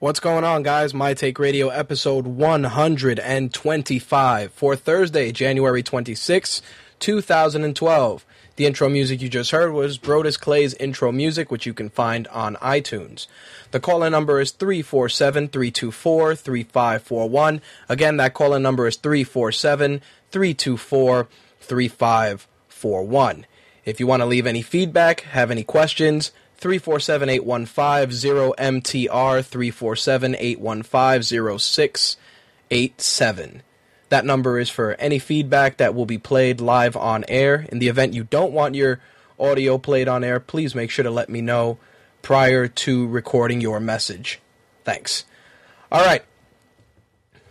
What's going on, guys? My Take Radio episode 125 for Thursday, January 26, 2012. The intro music you just heard was Brodus Clay's intro music, which you can find on iTunes. The call in number is 347 324 3541. Again, that call in number is 347 324 3541. If you want to leave any feedback, have any questions, 347 815 0MTR 347 815 0687. That number is for any feedback that will be played live on air. In the event you don't want your audio played on air, please make sure to let me know prior to recording your message. Thanks. All right.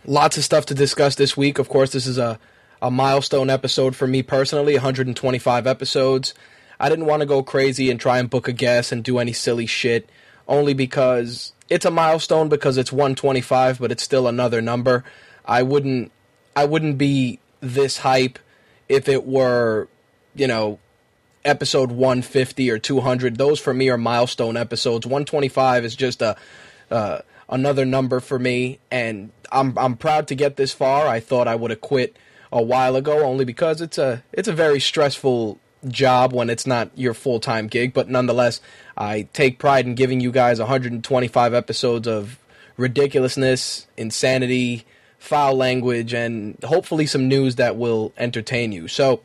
Lots of stuff to discuss this week. Of course, this is a, a milestone episode for me personally 125 episodes. I didn't want to go crazy and try and book a guest and do any silly shit, only because it's a milestone because it's 125, but it's still another number. I wouldn't I wouldn't be this hype if it were, you know, episode 150 or 200. Those for me are milestone episodes. 125 is just a uh, another number for me, and I'm I'm proud to get this far. I thought I would have quit a while ago, only because it's a it's a very stressful job when it's not your full time gig. But nonetheless, I take pride in giving you guys 125 episodes of ridiculousness, insanity, foul language, and hopefully some news that will entertain you. So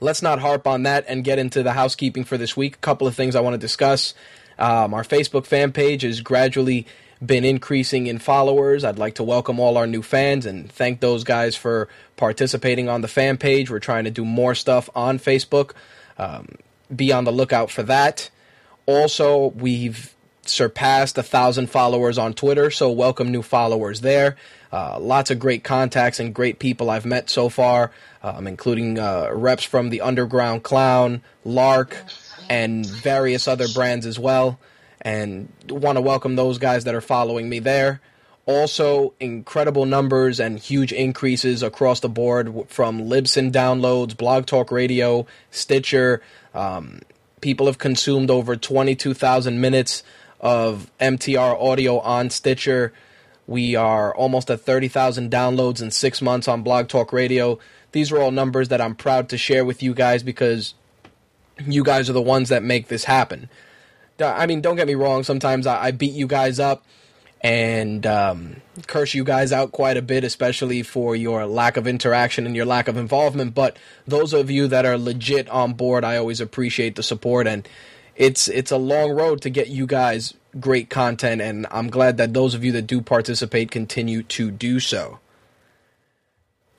let's not harp on that and get into the housekeeping for this week. A couple of things I want to discuss. Um, our Facebook fan page is gradually been increasing in followers. I'd like to welcome all our new fans and thank those guys for participating on the fan page. We're trying to do more stuff on Facebook. Um, be on the lookout for that. Also, we've surpassed a thousand followers on Twitter, so welcome new followers there. Uh, lots of great contacts and great people I've met so far, um, including uh, reps from the Underground Clown, Lark, and various other brands as well. And want to welcome those guys that are following me there. Also, incredible numbers and huge increases across the board from Libsyn downloads, Blog Talk Radio, Stitcher. Um, people have consumed over 22,000 minutes of MTR audio on Stitcher. We are almost at 30,000 downloads in six months on Blog Talk Radio. These are all numbers that I'm proud to share with you guys because you guys are the ones that make this happen. I mean, don't get me wrong. Sometimes I, I beat you guys up and um, curse you guys out quite a bit, especially for your lack of interaction and your lack of involvement. But those of you that are legit on board, I always appreciate the support, and it's it's a long road to get you guys great content. And I'm glad that those of you that do participate continue to do so.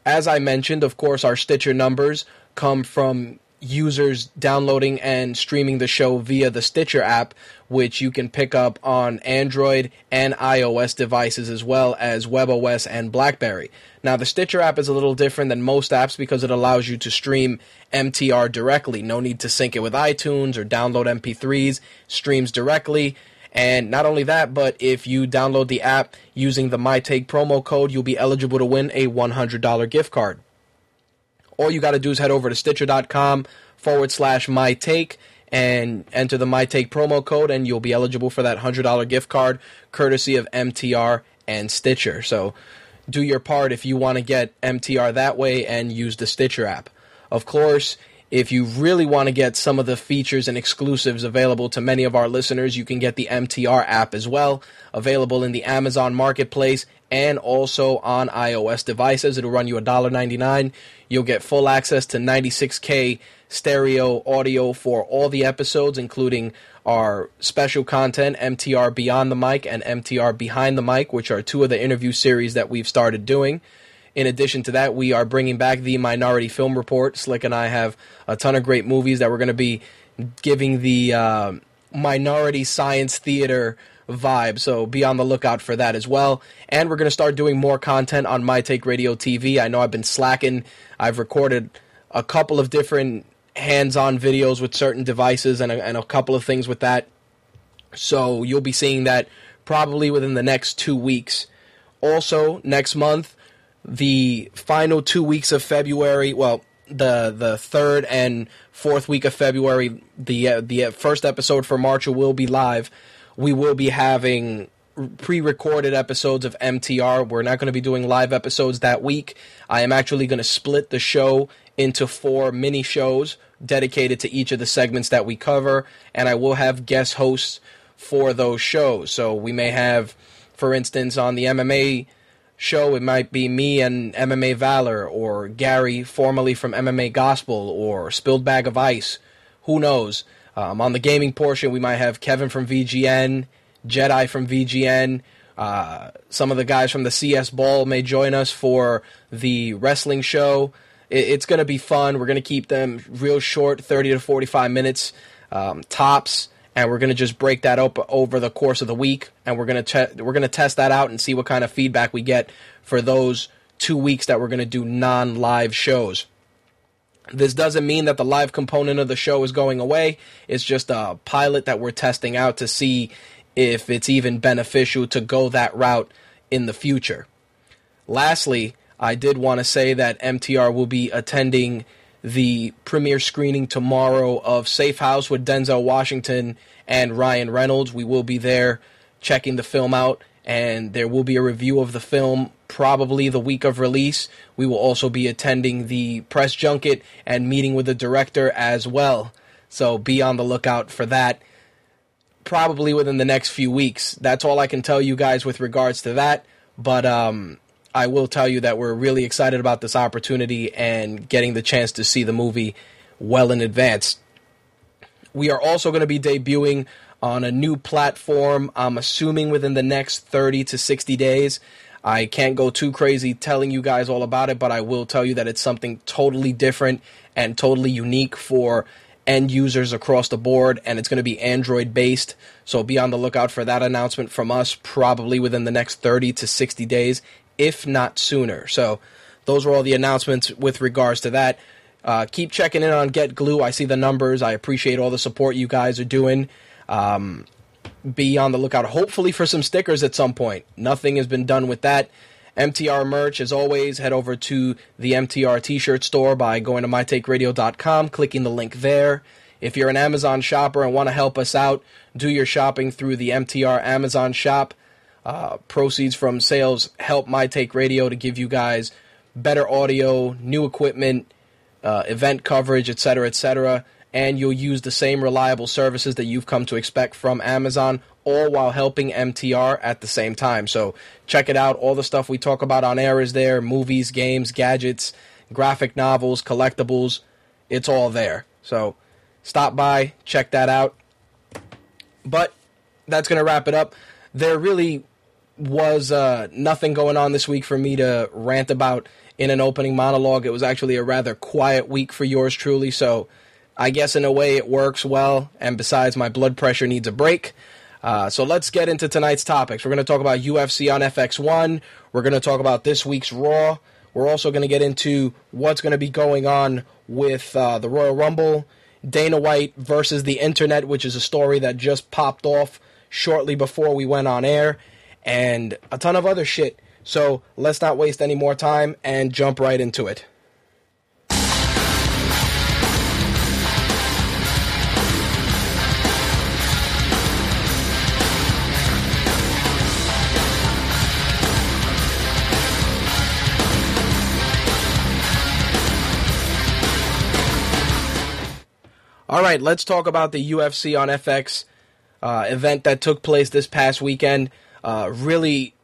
As I mentioned, of course, our Stitcher numbers come from users downloading and streaming the show via the Stitcher app, which you can pick up on Android and iOS devices as well as WebOS and Blackberry. Now, the Stitcher app is a little different than most apps because it allows you to stream MTR directly. No need to sync it with iTunes or download MP3s, streams directly. And not only that, but if you download the app using the MyTake promo code, you'll be eligible to win a $100 gift card all you got to do is head over to stitcher.com forward slash my take and enter the my take promo code and you'll be eligible for that $100 gift card courtesy of mtr and stitcher. So do your part if you want to get mtr that way and use the stitcher app. Of course If you really want to get some of the features and exclusives available to many of our listeners, you can get the MTR app as well, available in the Amazon Marketplace and also on iOS devices. It'll run you $1.99. You'll get full access to 96K stereo audio for all the episodes, including our special content, MTR Beyond the Mic and MTR Behind the Mic, which are two of the interview series that we've started doing. In addition to that, we are bringing back the Minority Film Report. Slick and I have a ton of great movies that we're going to be giving the uh, minority science theater vibe. So be on the lookout for that as well. And we're going to start doing more content on My Take Radio TV. I know I've been slacking. I've recorded a couple of different hands-on videos with certain devices and a, and a couple of things with that. So you'll be seeing that probably within the next two weeks. Also, next month, the final two weeks of February, well, the the third and fourth week of February, the uh, the first episode for March will be live. We will be having pre-recorded episodes of MTR. We're not going to be doing live episodes that week. I am actually going to split the show into four mini shows dedicated to each of the segments that we cover, and I will have guest hosts for those shows. So we may have, for instance, on the MMA show, it might be me and MMA Valor, or Gary, formerly from MMA Gospel, or Spilled Bag of Ice. Who knows? Um, on the gaming portion, we might have Kevin from VGN, Jedi from VGN. Uh, some of the guys from the CS Ball may join us for the wrestling show. It, it's going to be fun. We're going to keep them real short, 30 to 45 minutes um, tops, and we're going to just break that up over the course of the week. And we're going to te- we're going to test that out and see what kind of feedback we get for those two weeks that we're going to do non-live shows. This doesn't mean that the live component of the show is going away. It's just a pilot that we're testing out to see if it's even beneficial to go that route in the future. Lastly, I did want to say that MTR will be attending the premiere screening tomorrow of Safe House with Denzel Washington and Ryan Reynolds. We will be there checking the film out, and there will be a review of the film probably the week of release. We will also be attending the press junket and meeting with the director as well. So be on the lookout for that probably within the next few weeks. That's all I can tell you guys with regards to that. But um, I will tell you that we're really excited about this opportunity and getting the chance to see the movie well in advance. We are also going to be debuting on a new platform, I'm assuming within the next 30 to 60 days. I can't go too crazy telling you guys all about it, but I will tell you that it's something totally different and totally unique for end users across the board, and it's going to be Android based. So be on the lookout for that announcement from us probably within the next 30 to 60 days, if not sooner. So those are all the announcements with regards to that. Uh, keep checking in on Get Glue. I see the numbers. I appreciate all the support you guys are doing. Um, be on the lookout, hopefully, for some stickers at some point. Nothing has been done with that. MTR merch, as always, head over to the MTR t shirt store by going to mytakeradio.com, clicking the link there. If you're an Amazon shopper and want to help us out, do your shopping through the MTR Amazon shop. Uh, proceeds from sales help My Take Radio to give you guys better audio, new equipment, uh, event coverage, etc., etc. And you'll use the same reliable services that you've come to expect from Amazon, all while helping MTR at the same time. So check it out. All the stuff we talk about on air is there movies, games, gadgets, graphic novels, collectibles. It's all there. So stop by, check that out. But that's going to wrap it up. There really was uh, nothing going on this week for me to rant about in an opening monologue. It was actually a rather quiet week for yours truly. So I guess in a way it works well. And besides, my blood pressure needs a break. Uh, so let's get into tonight's topics. We're going to talk about UFC on FX1. We're going to talk about this week's Raw. We're also going to get into what's going to be going on with uh, the Royal Rumble, Dana White versus the Internet, which is a story that just popped off shortly before we went on air, and a ton of other shit. So let's not waste any more time and jump right into it. All right, let's talk about the UFC on FX uh, event that took place this past weekend. Uh, really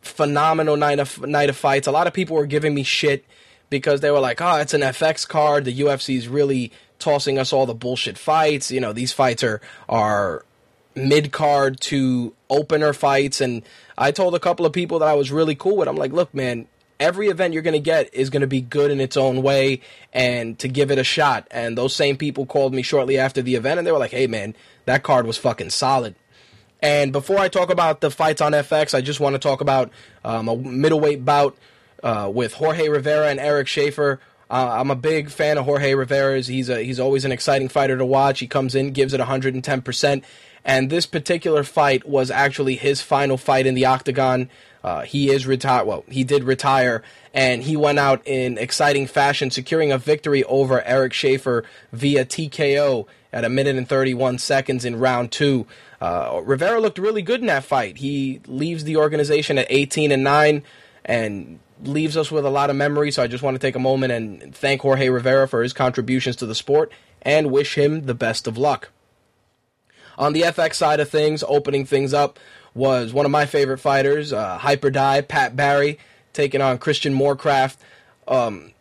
phenomenal night of night of fights. A lot of people were giving me shit because they were like, "Oh, it's an FX card. The UFC is really tossing us all the bullshit fights. You know, these fights are are mid card to opener fights." And I told a couple of people that I was really cool with. I'm like, "Look, man." Every event you're going to get is going to be good in its own way and to give it a shot. And those same people called me shortly after the event and they were like, hey, man, that card was fucking solid. And before I talk about the fights on FX, I just want to talk about um, a middleweight bout uh, with Jorge Rivera and Eric Schafer. Uh, I'm a big fan of Jorge Rivera's. He's a, he's always an exciting fighter to watch. He comes in, gives it 110 percent. And this particular fight was actually his final fight in the octagon. Uh, he is retired. Well, he did retire, and he went out in exciting fashion, securing a victory over Eric Schafer via TKO at a minute and 31 seconds in round two. Uh, Rivera looked really good in that fight. He leaves the organization at 18 and 9 and leaves us with a lot of memories. So I just want to take a moment and thank Jorge Rivera for his contributions to the sport and wish him the best of luck. On the FX side of things, opening things up was one of my favorite fighters, uh, Hyper Die, Pat Barry, taking on Christian Morecraft. Um,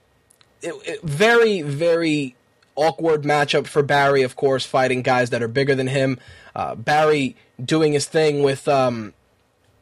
it, it, very, very awkward matchup for Barry, of course, fighting guys that are bigger than him. Uh, Barry doing his thing with um,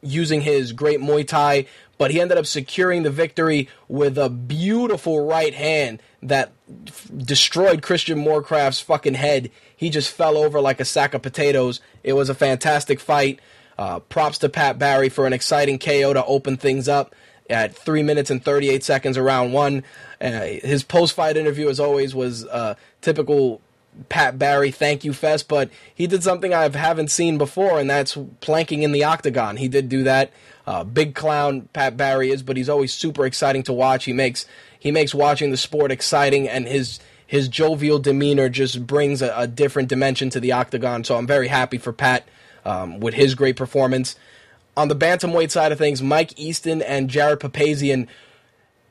using his great Muay Thai, but he ended up securing the victory with a beautiful right hand that f- destroyed Christian Morecraft's fucking head. He just fell over like a sack of potatoes. It was a fantastic fight. Uh, props to Pat Barry for an exciting KO to open things up at three minutes and 38 seconds around one. Uh, his post fight interview, as always, was uh, typical Pat Barry thank you fest, but he did something I haven't seen before, and that's planking in the octagon. He did do that. Uh, big clown Pat Barry is, but he's always super exciting to watch. He makes he makes watching the sport exciting, and his his jovial demeanor just brings a, a different dimension to the octagon. So I'm very happy for Pat um, with his great performance. On the bantamweight side of things, Mike Easton and Jared Papazian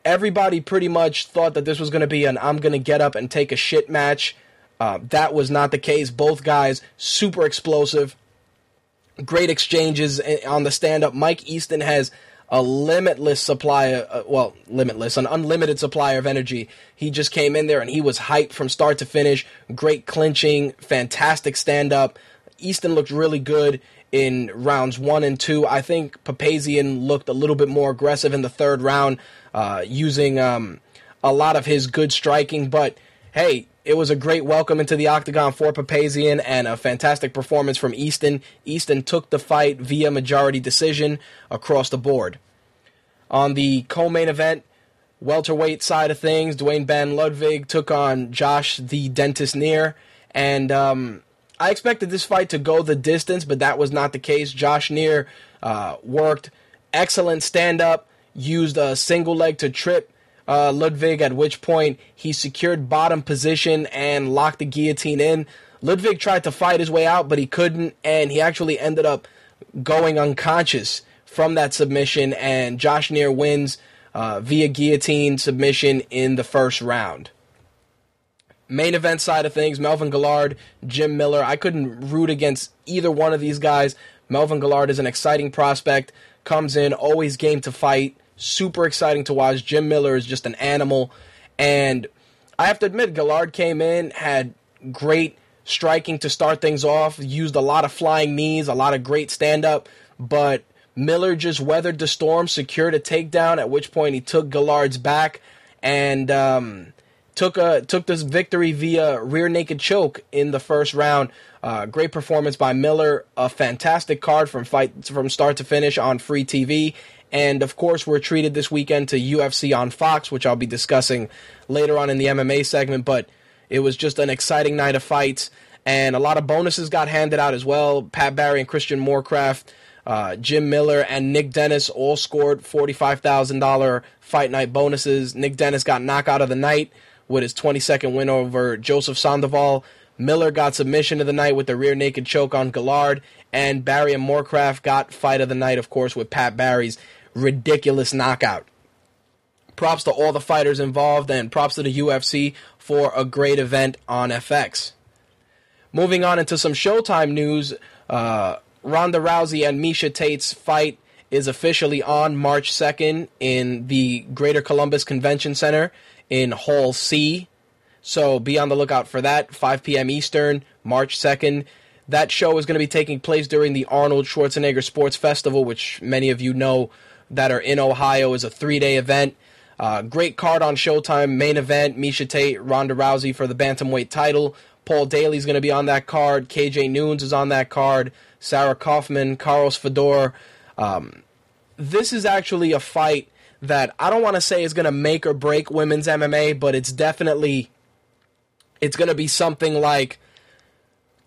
everybody pretty much thought that this was going to be an I'm going to get up and take a shit match. Uh, that was not the case. Both guys super explosive, great exchanges on the stand up. Mike Easton has a limitless supply, uh, well, limitless, an unlimited supply of energy. He just came in there and he was hyped from start to finish. Great clinching, fantastic stand up. Easton looked really good in rounds one and two. I think Papazian looked a little bit more aggressive in the third round, uh, using um, a lot of his good striking. But hey, it was a great welcome into the octagon for Papazian and a fantastic performance from Easton. Easton took the fight via majority decision across the board. On the co-main event, welterweight side of things, Duane Bang Ludwig took on Josh the Dentist Neer, and um, I expected this fight to go the distance, but that was not the case. Josh Neer uh, worked excellent stand up, used a single leg to trip uh, Ludwig, at which point he secured bottom position and locked the guillotine in. Ludwig tried to fight his way out, but he couldn't, and he actually ended up going unconscious from that submission, and Josh Neer wins uh, via guillotine submission in the first round. Main event side of things, Melvin Guillard, Jim Miller. I couldn't root against either one of these guys. Melvin Guillard is an exciting prospect, comes in, always game to fight, super exciting to watch. Jim Miller is just an animal. And I have to admit, Guillard came in, had great striking to start things off, used a lot of flying knees, a lot of great stand up, but Miller just weathered the storm, secured a takedown, at which point he took Guillard's back and um, took a took this victory via rear naked choke in the first round. Uh, great performance by Miller, a fantastic card from fight from start to finish on free TV, and of course, we're treated this weekend to UFC on Fox, which I'll be discussing later on in the MMA segment. But it was just an exciting night of fights, and a lot of bonuses got handed out as well. Pat Barry and Christian Morecraft, uh, Jim Miller, and Nick Denis all scored $45,000 fight night bonuses. Nick Denis got knockout of the night with his 22nd win over Joseph Sandoval. Miller got submission of the night with the rear naked choke on Guillard, and Barry and Morecraft got fight of the night, of course, with Pat Barry's ridiculous knockout. Props to all the fighters involved, and props to the UFC for a great event on FX. Moving on into some Showtime news, uh, Ronda Rousey and Miesha Tate's fight is officially on March 2nd in the Greater Columbus Convention Center in Hall C. So be on the lookout for that, 5 p.m. Eastern, March 2nd. That show is going to be taking place during the Arnold Schwarzenegger Sports Festival, which many of you know that are in Ohio is a three day event. Uh, great card on Showtime. Main event: Miesha Tate, Ronda Rousey for the bantamweight title. Paul Daley's going to be on that card. KJ Noons is on that card. Sarah Kaufman, Carlos Fedor. Um, this is actually a fight that I don't want to say is going to make or break women's MMA, but it's definitely it's going to be something like.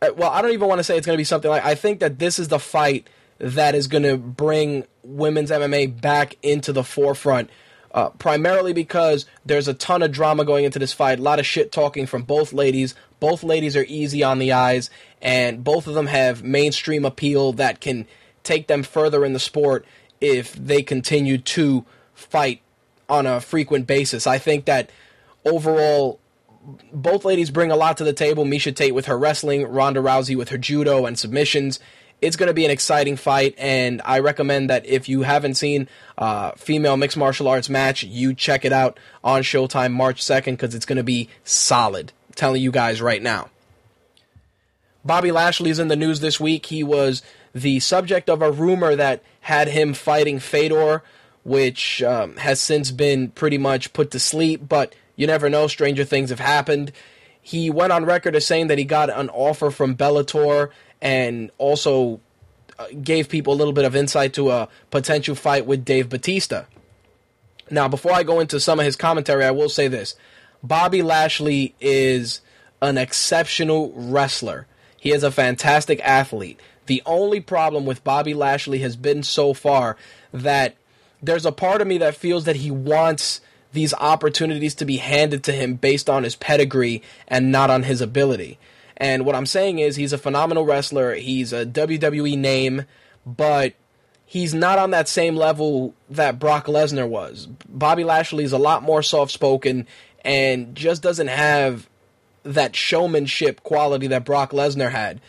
uh, Well, I don't even want to say it's going to be something like. I think that this is the fight that is going to bring women's MMA back into the forefront. Uh, primarily because there's a ton of drama going into this fight, a lot of shit talking from both ladies. Both ladies are easy on the eyes, and both of them have mainstream appeal that can take them further in the sport if they continue to fight on a frequent basis. I think that overall, both ladies bring a lot to the table. Miesha Tate with her wrestling, Ronda Rousey with her judo and submissions. It's going to be an exciting fight, and I recommend that if you haven't seen uh, female mixed martial arts match, you check it out on Showtime March 2nd because it's going to be solid. I'm telling you guys right now. Bobby Lashley's in the news this week. He was the subject of a rumor that had him fighting Fedor, which um, has since been pretty much put to sleep, but you never know. Stranger things have happened. He went on record as saying that he got an offer from Bellator and also uh, gave people a little bit of insight to a potential fight with Dave Batista. Now, before I go into some of his commentary, I will say this Bobby Lashley is an exceptional wrestler. He is a fantastic athlete. The only problem with Bobby Lashley has been so far that there's a part of me that feels that he wants these opportunities to be handed to him based on his pedigree and not on his ability. And what I'm saying is he's a phenomenal wrestler. He's a WWE name, but he's not on that same level that Brock Lesnar was. Bobby Lashley is a lot more soft spoken and just doesn't have that showmanship quality that Brock Lesnar had.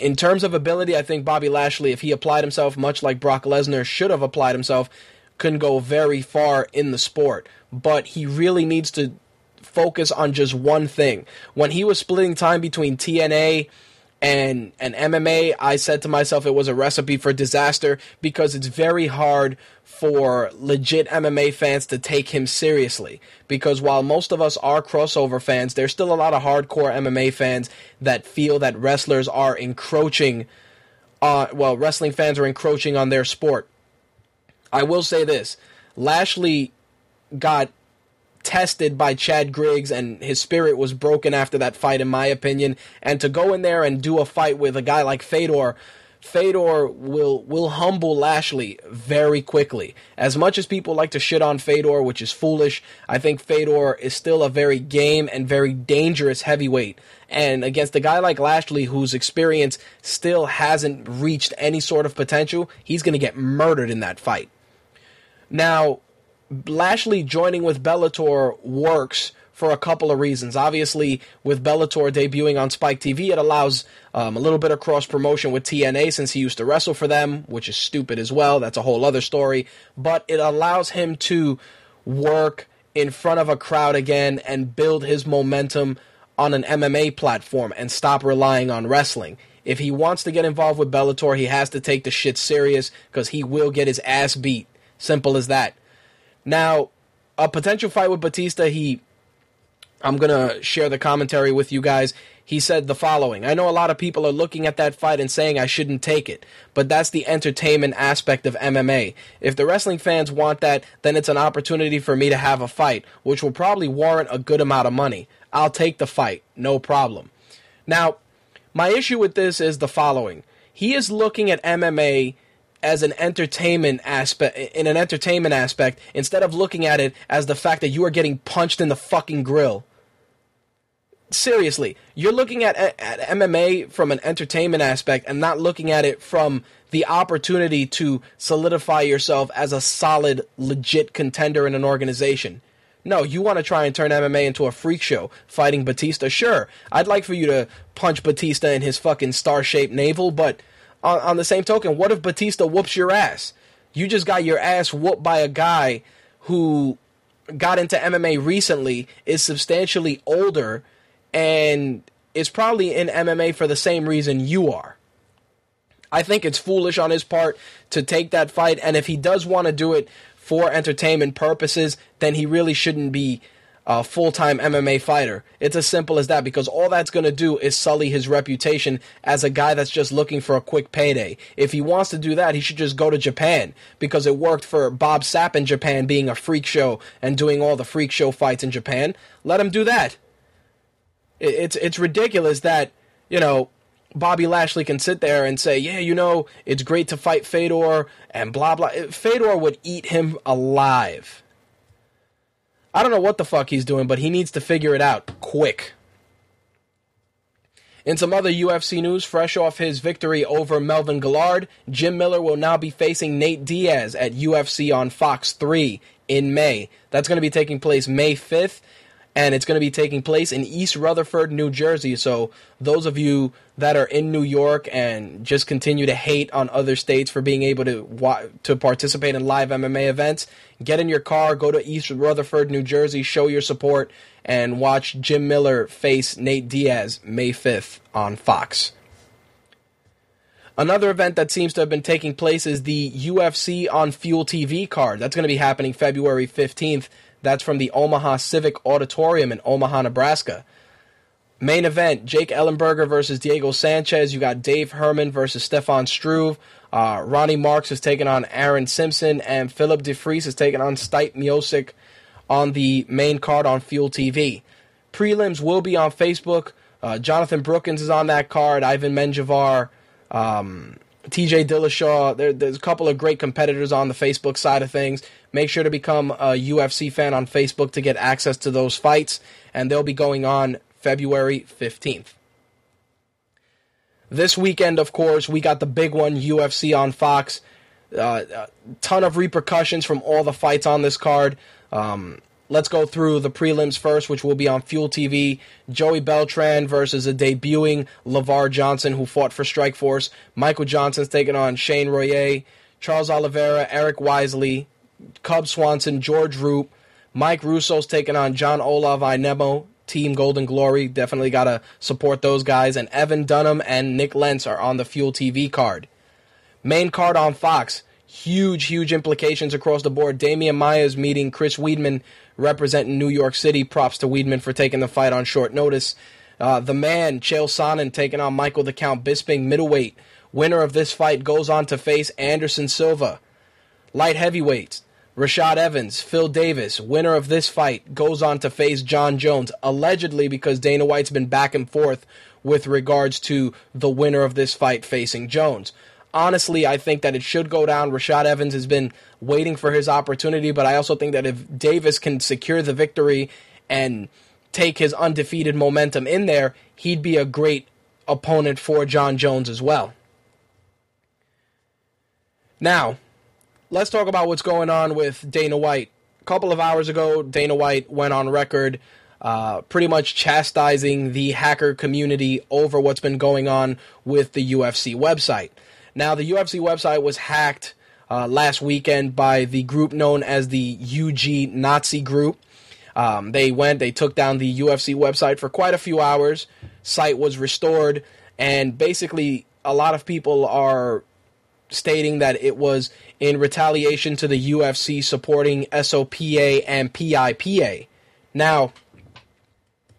In terms of ability, I think Bobby Lashley, if he applied himself much like Brock Lesnar should have applied himself, can go very far in the sport. But he really needs to focus on just one thing. When he was splitting time between TNA and and MMA, I said to myself it was a recipe for disaster because it's very hard for legit MMA fans to take him seriously. Because while most of us are crossover fans, there's still a lot of hardcore MMA fans that feel that wrestlers are encroaching on well, wrestling fans are encroaching on their sport. I will say this. Lashley got tested by Chad Griggs and his spirit was broken after that fight in my opinion and to go in there and do a fight with a guy like Fedor Fedor will will humble Lashley very quickly. As much as people like to shit on Fedor, which is foolish, I think Fedor is still a very game and very dangerous heavyweight. And against a guy like Lashley, whose experience still hasn't reached any sort of potential, he's going to get murdered in that fight. Now, Lashley joining with Bellator works for a couple of reasons. Obviously, with Bellator debuting on Spike TV, it allows um, a little bit of cross promotion with TNA since he used to wrestle for them, which is stupid as well. That's a whole other story. But it allows him to work in front of a crowd again and build his momentum on an MMA platform and stop relying on wrestling. If he wants to get involved with Bellator, he has to take the shit serious because he will get his ass beat. Simple as that. Now, a potential fight with Batista, he I'm going to share the commentary with you guys. He said the following I know a lot of people are looking at that fight and saying I shouldn't take it, but that's the entertainment aspect of MMA. If the wrestling fans want that, then it's an opportunity for me to have a fight, which will probably warrant a good amount of money. I'll take the fight, no problem. Now, my issue with this is the following he is looking at MMA as an entertainment aspect in an entertainment aspect instead of looking at it as the fact that you are getting punched in the fucking grill seriously, you're looking at, at MMA from an entertainment aspect and not looking at it from the opportunity to solidify yourself as a solid, legit contender in an organization. No, you want to try and turn MMA into a freak show, fighting Batista. Sure, I'd like for you to punch Batista in his fucking star-shaped navel, but on, on the same token, what if Batista whoops your ass? You just got your ass whooped by a guy who got into MMA recently, is substantially older, and is probably in MMA for the same reason you are. I think it's foolish on his part to take that fight, and if he does want to do it for entertainment purposes, then he really shouldn't be a full time MMA fighter. It's as simple as that because all that's going to do is sully his reputation as a guy that's just looking for a quick payday. If he wants to do that, he should just go to Japan because it worked for Bob Sapp in Japan being a freak show and doing all the freak show fights in Japan. Let him do that. It- It's it's ridiculous that you know Bobby Lashley can sit there and say, "Yeah, you know, it's great to fight Fedor and blah blah." Fedor would eat him alive. I don't know what the fuck he's doing, but he needs to figure it out quick. In some other UFC news, fresh off his victory over Melvin Guillard, Jim Miller will now be facing Nate Diaz at UFC on Fox 3 in May. That's going to be taking place May 5th, and it's going to be taking place in East Rutherford, New Jersey. So, those of you that are in New York and just continue to hate on other states for being able to to participate in live MMA events, get in your car, go to East Rutherford, New Jersey, show your support, and watch Jim Miller face Nate Diaz May 5th on Fox. Another event that seems to have been taking place is the UFC on Fuel TV card. That's going to be happening February 15th. That's from the Omaha Civic Auditorium in Omaha, Nebraska. Main event Jake Ellenberger versus Diego Sanchez. You got Dave Herman versus Stefan Struve. Uh, Ronny Markes is taking on Aaron Simpson, and Philip DeFries is taking on Stipe Miocic on the main card on Fuel TV. Prelims will be on Facebook. Uh, Jonathan Brookins is on that card. Ivan Menjivar, um, TJ Dillashaw. There, there's a couple of great competitors on the Facebook side of things. Make sure to become a UFC fan on Facebook to get access to those fights, and they'll be going on February 15th. This weekend, of course, we got the big one UFC on Fox. Uh, a ton of repercussions from all the fights on this card. Um, let's go through the prelims first, which will be on Fuel TV. Joey Beltran versus a debuting Lavar Johnson, who fought for Strikeforce. Michael Johnson's taking on Shane Roller. Charles Oliveira, Eric Wisely, Cub Swanson, George Roop. Mike Russo's taking on Jon Olav Einemo, Team Golden Glory. Definitely got to support those guys. And Evan Dunham and Nick Lentz are on the Fuel TV card. Main card on Fox. Huge, huge implications across the board. Demian Maia's meeting Chris Weidman representing New York City. Props to Weidman for taking the fight on short notice. Uh, the man, Chael Sonnen, taking on Michael the Count Bisping, middleweight. Winner of this fight goes on to face Anderson Silva. Light heavyweights. Rashad Evans, Phil Davis, winner of this fight, goes on to face Jon Jones, allegedly because Dana White's been back and forth with regards to the winner of this fight facing Jones. Honestly, I think that it should go down. Rashad Evans has been waiting for his opportunity, but I also think that if Davis can secure the victory and take his undefeated momentum in there, he'd be a great opponent for Jon Jones as well. Now, let's talk about what's going on with Dana White. A couple of hours ago, Dana White went on record uh, pretty much chastising the hacker community over what's been going on with the UFC website. Now, the UFC website was hacked uh, last weekend by the group known as the UG Nazi Group. Um, they went, they took down the UFC website for quite a few hours. Site was restored, and basically, a lot of people are stating that it was in retaliation to the UFC supporting SOPA and PIPA. Now,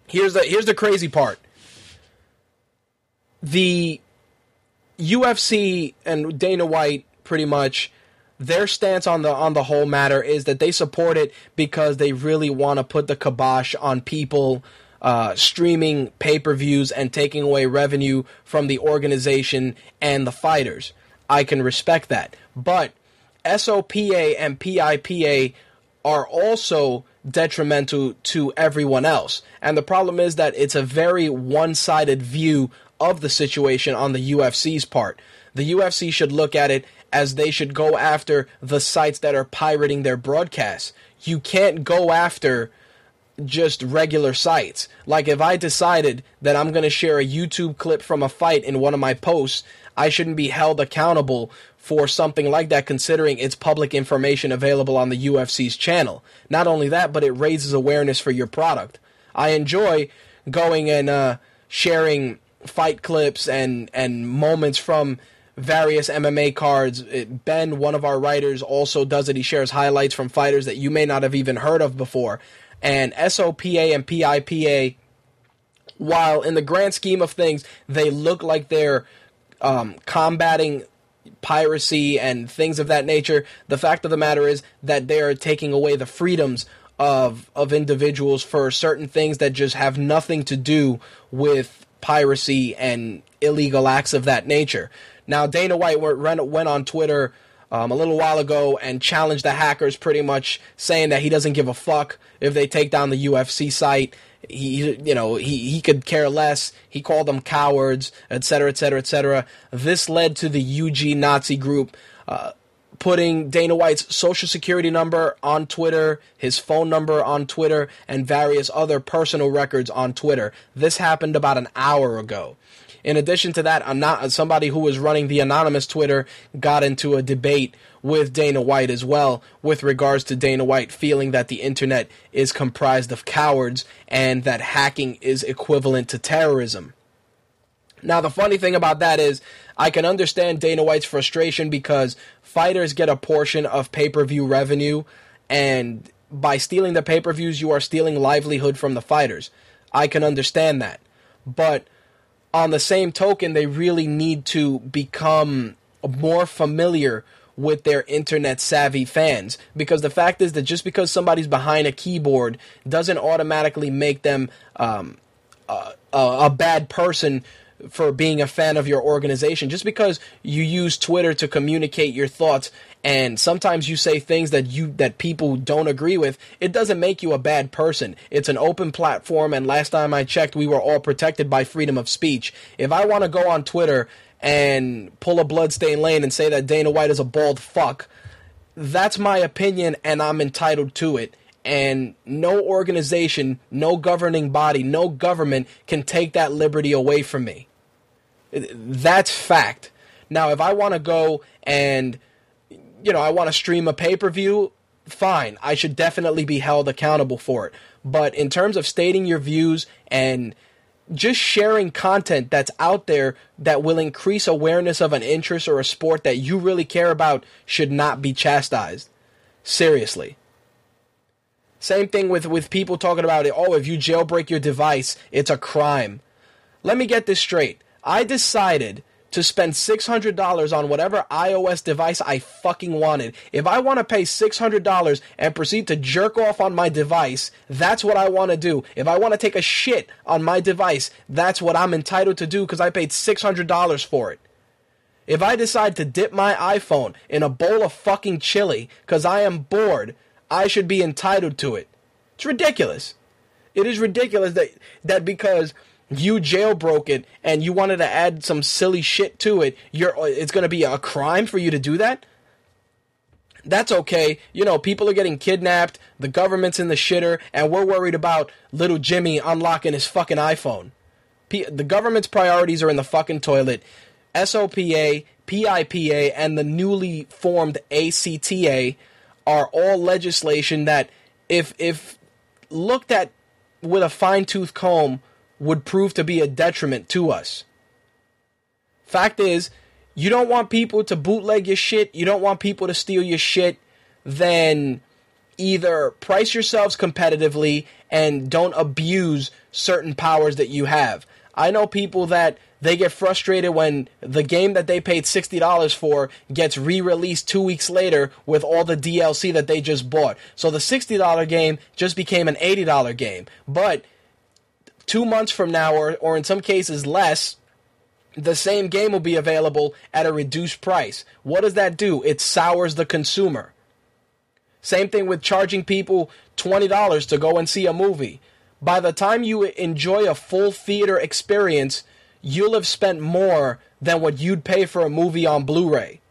here's the here's the crazy part. The UFC and Dana White pretty much their stance on the on the whole matter is that they support it because they really want to put the kibosh on people uh, streaming pay per views and taking away revenue from the organization and the fighters. I can respect that, but SOPA and PIPA are also detrimental to everyone else. And the problem is that it's a very one sided view of the situation on the UFC's part. The UFC should look at it as they should go after the sites that are pirating their broadcasts. You can't go after just regular sites. Like if I decided that I'm going to share a YouTube clip from a fight in one of my posts, I shouldn't be held accountable for something like that considering it's public information available on the UFC's channel. Not only that, but it raises awareness for your product. I enjoy going and uh, sharing fight clips and and moments from various MMA cards. It, ben, one of our writers, also does it. He shares highlights from fighters that you may not have even heard of before. And SOPA and PIPA, while in the grand scheme of things, they look like they're um, combating piracy and things of that nature. The fact of the matter is that they are taking away the freedoms of of individuals for certain things that just have nothing to do with piracy and illegal acts of that nature. Now, Dana White went on Twitter um, a little while ago and challenged the hackers, pretty much saying that he doesn't give a fuck if they take down the UFC site. He, you know, he, he could care less. He called them cowards, etc., etc., etc. This led to the UG Nazi group uh, putting Dana White's social security number on Twitter, his phone number on Twitter, and various other personal records on Twitter. This happened about an hour ago. In addition to that, not, somebody who was running the anonymous Twitter got into a debate with Dana White as well with regards to Dana White feeling that the internet is comprised of cowards and that hacking is equivalent to terrorism. Now, the funny thing about that is, I can understand Dana White's frustration because fighters get a portion of pay per view revenue, and by stealing the pay per views, you are stealing livelihood from the fighters. I can understand that. But on the same token, they really need to become more familiar with their internet savvy fans. Because the fact is that just because somebody's behind a keyboard doesn't automatically make them um, a, a bad person for being a fan of your organization. Just because you use Twitter to communicate your thoughts and sometimes you say things that you that people don't agree with, it doesn't make you a bad person. It's an open platform and last time I checked we were all protected by freedom of speech. If I want to go on Twitter and pull a bloodstained lane and say that Dana White is a bald fuck, that's my opinion and I'm entitled to it and no organization, no governing body, no government can take that liberty away from me. That's fact. Now, if I want to go and, you know, I want to stream a pay per view, fine. I should definitely be held accountable for it. But in terms of stating your views and just sharing content that's out there that will increase awareness of an interest or a sport that you really care about should not be chastised. Seriously. Same thing with, with people talking about it. Oh, if you jailbreak your device, it's a crime. Let me get this straight. I decided to spend $600 on whatever iOS device I fucking wanted. If I want to pay $600 and proceed to jerk off on my device, that's what I want to do. If I want to take a shit on my device, that's what I'm entitled to do because I paid $600 for it. If I decide to dip my iPhone in a bowl of fucking chili because I am bored, I should be entitled to it. It's ridiculous. It is ridiculous that that because you jailbroke it and you wanted to add some silly shit to it, you're it's going to be a crime for you to do that? That's okay. You know, people are getting kidnapped, the government's in the shitter, and we're worried about little Jimmy unlocking his fucking iPhone. P- the government's priorities are in the fucking toilet. SOPA, PIPA, and the newly formed ACTA are all legislation that, if if looked at with a fine tooth comb, would prove to be a detriment to us. Fact is, you don't want people to bootleg your shit, you don't want people to steal your shit, then either price yourselves competitively and don't abuse certain powers that you have. I know people that they get frustrated when the game that they paid $60 for gets re-released 2 weeks later with all the DLC that they just bought. So the $60 game just became an $80 game. But 2 months from now or or in some cases less the same game will be available at a reduced price. What does that do? It sours the consumer. Same thing with charging people $20 to go and see a movie. By the time you enjoy a full theater experience, you'll have spent more than what you'd pay for a movie on Blu ray.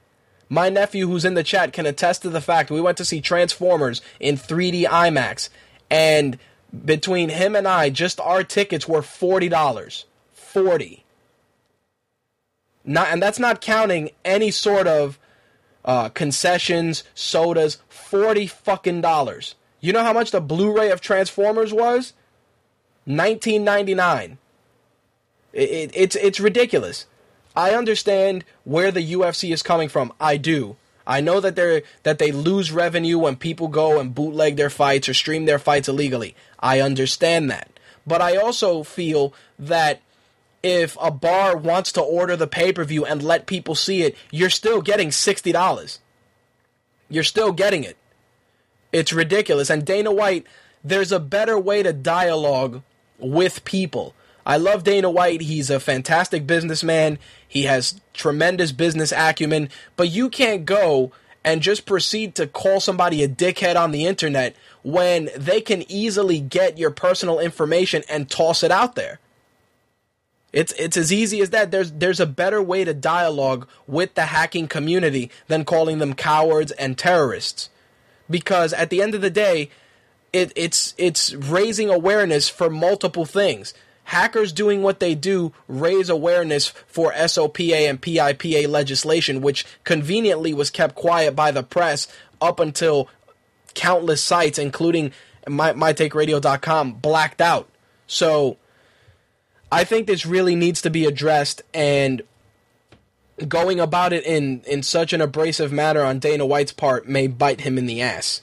My nephew, who's in the chat, can attest to the fact we went to see Transformers in 3D IMAX, and between him and I, just our tickets were forty dollars. Forty. Not, and that's not counting any sort of uh, concessions, sodas. Forty fucking dollars. You know how much the Blu-ray of Transformers was? Nineteen ninety nine. It, it, it's it's ridiculous. I understand where the UFC is coming from. I do. I know that they that they lose revenue when people go and bootleg their fights or stream their fights illegally. I understand that. But I also feel that if a bar wants to order the pay-per-view and let people see it, you're still getting $60. You're still getting it. It's ridiculous. And Dana White, there's a better way to dialogue with people. I love Dana White. He's a fantastic businessman. He has tremendous business acumen. But you can't go and just proceed to call somebody a dickhead on the internet when they can easily get your personal information and toss it out there. It's it's as easy as that. There's there's a better way to dialogue with the hacking community than calling them cowards and terrorists. Because at the end of the day, it, it's it's raising awareness for multiple things. Hackers doing what they do raise awareness for SOPA and PIPA legislation, which conveniently was kept quiet by the press up until countless sites, including my, mytakeradio.com, blacked out. So I think this really needs to be addressed, and going about it in, in such an abrasive manner on Dana White's part may bite him in the ass.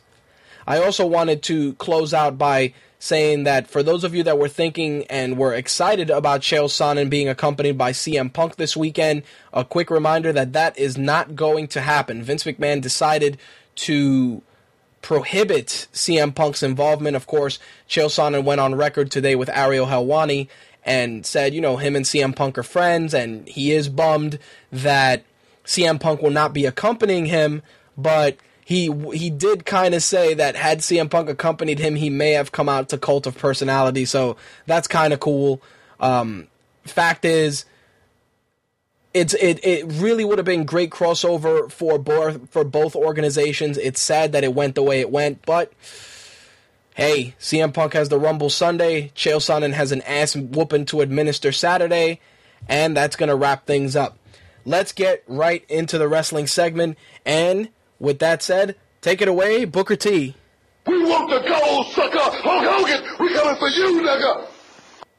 I also wanted to close out by saying that for those of you that were thinking and were excited about Chael Sonnen being accompanied by CM Punk this weekend, a quick reminder that that is not going to happen. Vince McMahon decided to prohibit CM Punk's involvement. Of course, Chael Sonnen went on record today with Ariel Helwani and said, you know, him and CM Punk are friends, and he is bummed that CM Punk will not be accompanying him, but he he did kind of say that had CM Punk accompanied him, he may have come out to Cult of Personality. So that's kind of cool. Um, fact is, it's it it really would have been great crossover for both for both organizations. It's sad that it went the way it went, but hey, CM Punk has the Rumble Sunday. Chael Sonnen has an ass whooping to administer Saturday, and that's gonna wrap things up. Let's get right into the wrestling segment and with that said, take it away, Booker T. We want the gold, sucker! Hulk Hogan, we coming for you, nigga!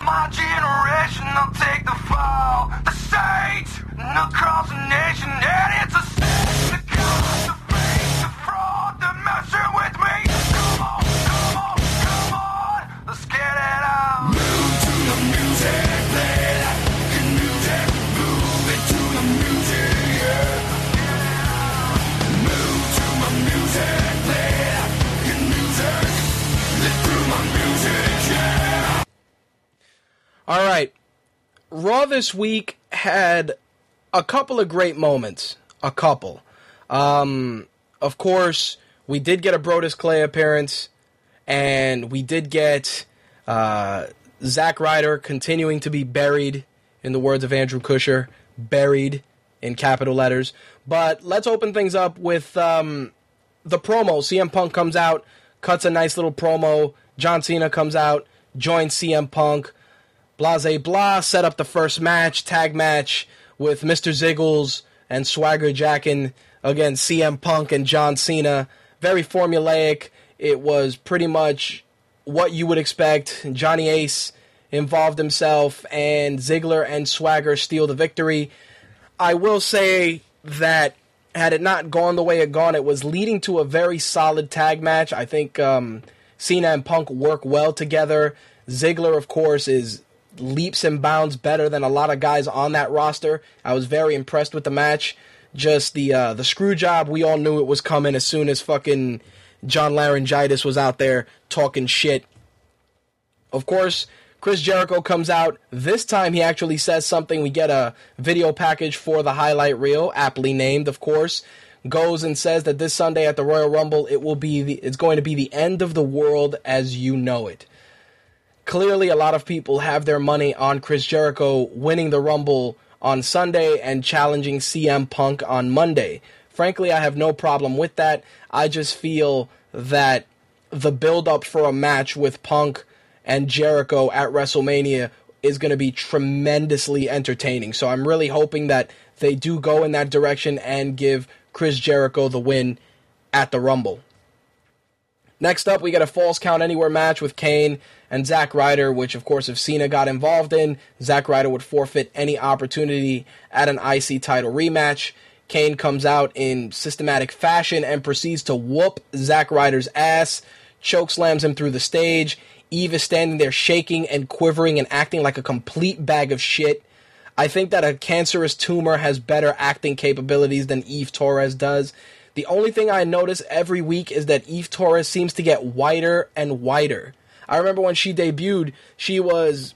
My generation will take the fall, the stage, and across the nation, and it's a this week had a couple of great moments. A couple. Um, of course, we did get a Brodus Clay appearance, and we did get uh, Zack Ryder continuing to be buried, in the words of Andrew Kusher, buried in capital letters. But let's open things up with um, the promo. CM Punk comes out, cuts a nice little promo. John Cena comes out, joins CM Punk. Blase blah set up the first match, tag match with Mr. Ziggles and Swagger Jackin against CM Punk and John Cena. Very formulaic. It was pretty much what you would expect. Johnny Ace involved himself, and Ziggler and Swagger steal the victory. I will say that had it not gone the way it gone, it was leading to a very solid tag match. I think um, Cena and Punk work well together. Ziggler, of course, is leaps and bounds better than a lot of guys on that roster. I was very impressed with the match. Just the uh, the screw job, we all knew it was coming as soon as fucking John Laryngitis was out there talking shit. Of course, Chris Jericho comes out. This time he actually says something. We get a video package for the highlight reel, aptly named, of course. Goes and says that this Sunday at the Royal Rumble, it will be the, it's going to be the end of the world as you know it. Clearly, a lot of people have their money on Chris Jericho winning the Rumble on Sunday and challenging CM Punk on Monday. Frankly, I have no problem with that. I just feel that the build up for a match with Punk and Jericho at WrestleMania is going to be tremendously entertaining. So I'm really hoping that they do go in that direction and give Chris Jericho the win at the Rumble. Next up, we got a Falls Count Anywhere match with Kane and Zack Ryder, which, of course, if Cena got involved in, Zack Ryder would forfeit any opportunity at an IC title rematch. Kane comes out in systematic fashion and proceeds to whoop Zack Ryder's ass, choke slams him through the stage. Eve is standing there shaking and quivering and acting like a complete bag of shit. I think that a cancerous tumor has better acting capabilities than Eve Torres does. The only thing I notice every week is that Eve Torres seems to get whiter and whiter. I remember when she debuted, she was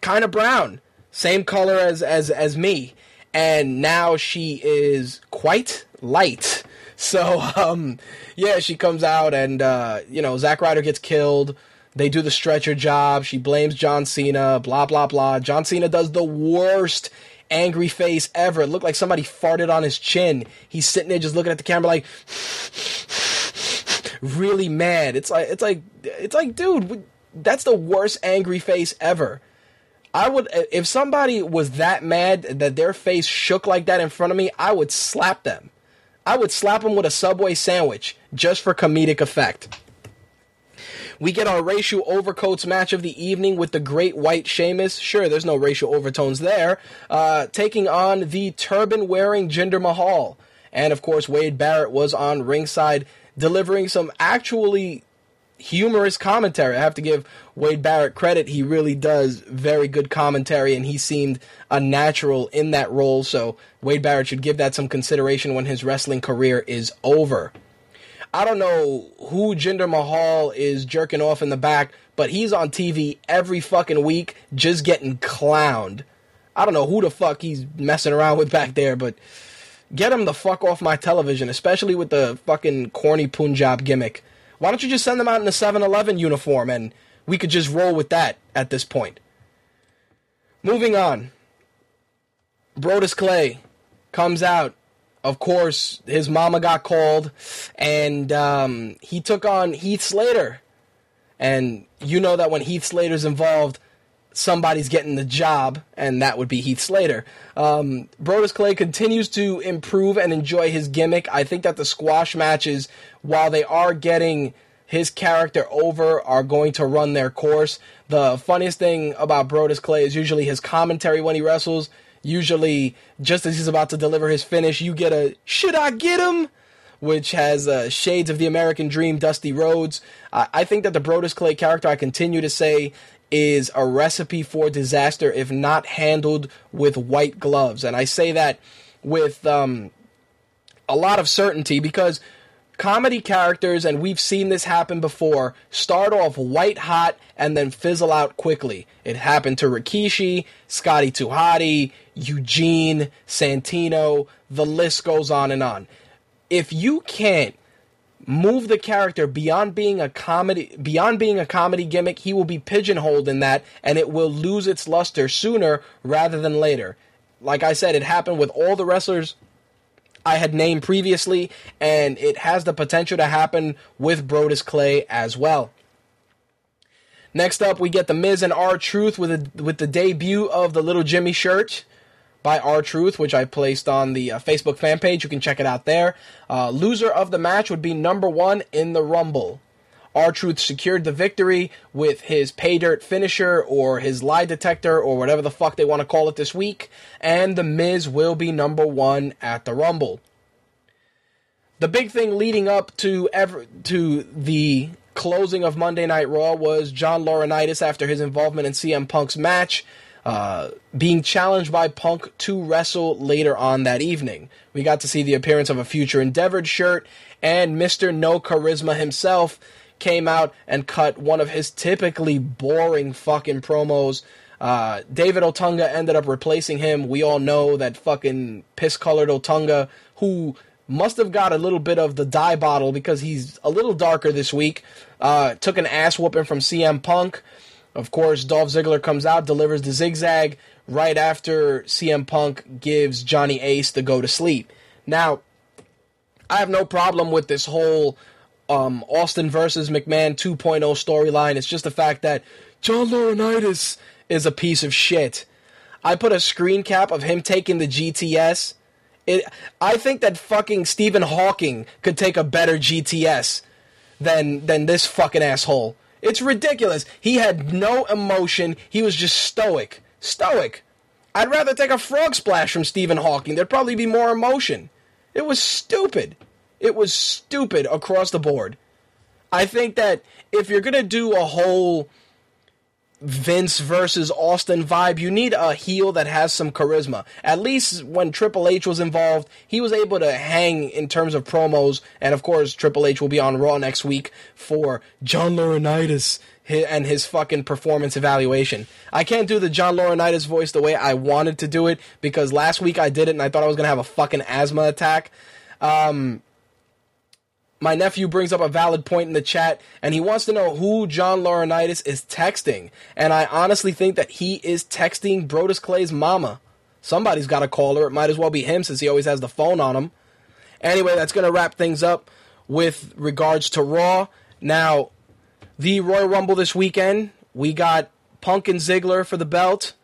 kind of brown, same color as as as me, and now she is quite light. So um yeah, she comes out and uh you know, Zack Ryder gets killed. They do the stretcher job. She blames John Cena, blah blah blah. John Cena does the worst angry face ever. It looked like somebody farted on his chin. He's sitting there just looking at the camera like really mad. It's like it's like it's like dude, that's the worst angry face ever. I would if somebody was that mad that their face shook like that in front of me, I would slap them. I would slap them with a Subway sandwich just for comedic effect. We get our racial overcoats match of the evening with the Great White Sheamus. Sure, there's no racial overtones there. Uh, taking on the turban wearing Jinder Mahal. And of course, Wade Barrett was on ringside delivering some actually humorous commentary. I have to give Wade Barrett credit. He really does very good commentary, and he seemed a natural in that role. So Wade Barrett should give that some consideration when his wrestling career is over. I don't know who Jinder Mahal is jerking off in the back, but he's on TV every fucking week just getting clowned. I don't know who the fuck he's messing around with back there, but get him the fuck off my television, especially with the fucking corny Punjab gimmick. Why don't you just send them out in a 7 Eleven uniform and we could just roll with that at this point? Moving on. Brodus Clay comes out. Of course, his mama got called, and um, he took on Heath Slater. And you know that when Heath Slater's involved, somebody's getting the job, and that would be Heath Slater. Um, Brodus Clay continues to improve and enjoy his gimmick. I think that the squash matches, while they are getting his character over, are going to run their course. The funniest thing about Brodus Clay is usually his commentary when he wrestles. Usually, just as he's about to deliver his finish, you get a "Should I get him?" which has uh, shades of the American Dream, Dusty Rhodes. I think that the Brodus Clay character, I continue to say, is a recipe for disaster if not handled with white gloves. And I say that with um, a lot of certainty because comedy characters, and we've seen this happen before, start off white hot and then fizzle out quickly. It happened to Rikishi, Scotty 2 Hotty, Eugene, Santino, the list goes on and on. If you can't move the character beyond being a comedy beyond being a comedy gimmick he will be pigeonholed in that and it will lose its luster sooner rather than later. Like i said it happened with all the wrestlers i had named previously and it has the potential to happen with brodus clay as well. Next up we get the miz and r truth with a, with the debut of the little jimmy shirt by R Truth, which I placed on the uh, Facebook fan page. You can check it out there. Uh, loser of the match would be number one in the Rumble. R Truth secured the victory with his pay dirt finisher or his lie detector or whatever the fuck they want to call it this week, and The Miz will be number one at the Rumble. The big thing leading up to ever to the closing of Monday Night Raw was John Laurinaitis after his involvement in CM Punk's match uh, being challenged by Punk to wrestle later on that evening. We got to see the appearance of a future Endeavored shirt, and Mr. No Charisma himself came out and cut one of his typically boring fucking promos. Uh, David Otunga ended up replacing him. We all know that fucking piss colored Otunga, who must have got a little bit of the dye bottle because he's a little darker this week, uh, took an ass whooping from CM Punk. Of course, Dolph Ziggler comes out, delivers the zigzag right after CM Punk gives Johnny Ace the go to sleep. Now, I have no problem with this whole um, Austin versus McMahon 2.0 storyline. It's just the fact that John Laurinaitis is a piece of shit. I put a screen cap of him taking the GTS. It, I think that fucking Stephen Hawking could take a better GTS than than this fucking asshole. It's ridiculous. He had no emotion. He was just stoic. Stoic. I'd rather take a frog splash from Stephen Hawking. There'd probably be more emotion. It was stupid. It was stupid across the board. I think that if you're going to do a whole Vince versus Austin vibe, you need a heel that has some charisma. At least when Triple H was involved, he was able to hang in terms of promos. And of course, Triple H will be on Raw next week for John Laurinaitis and his fucking performance evaluation. I can't do the John Laurinaitis voice the way I wanted to do it because last week I did it and I thought I was going to have a fucking asthma attack. Um, My nephew brings up a valid point in the chat, and he wants to know who John Laurinaitis is texting. And I honestly think that he is texting Brodus Clay's mama. Somebody's got to call her. It might as well be him since he always has the phone on him. Anyway, that's going to wrap things up with regards to Raw. Now, the Royal Rumble this weekend, we got Punk and Ziggler for the belt.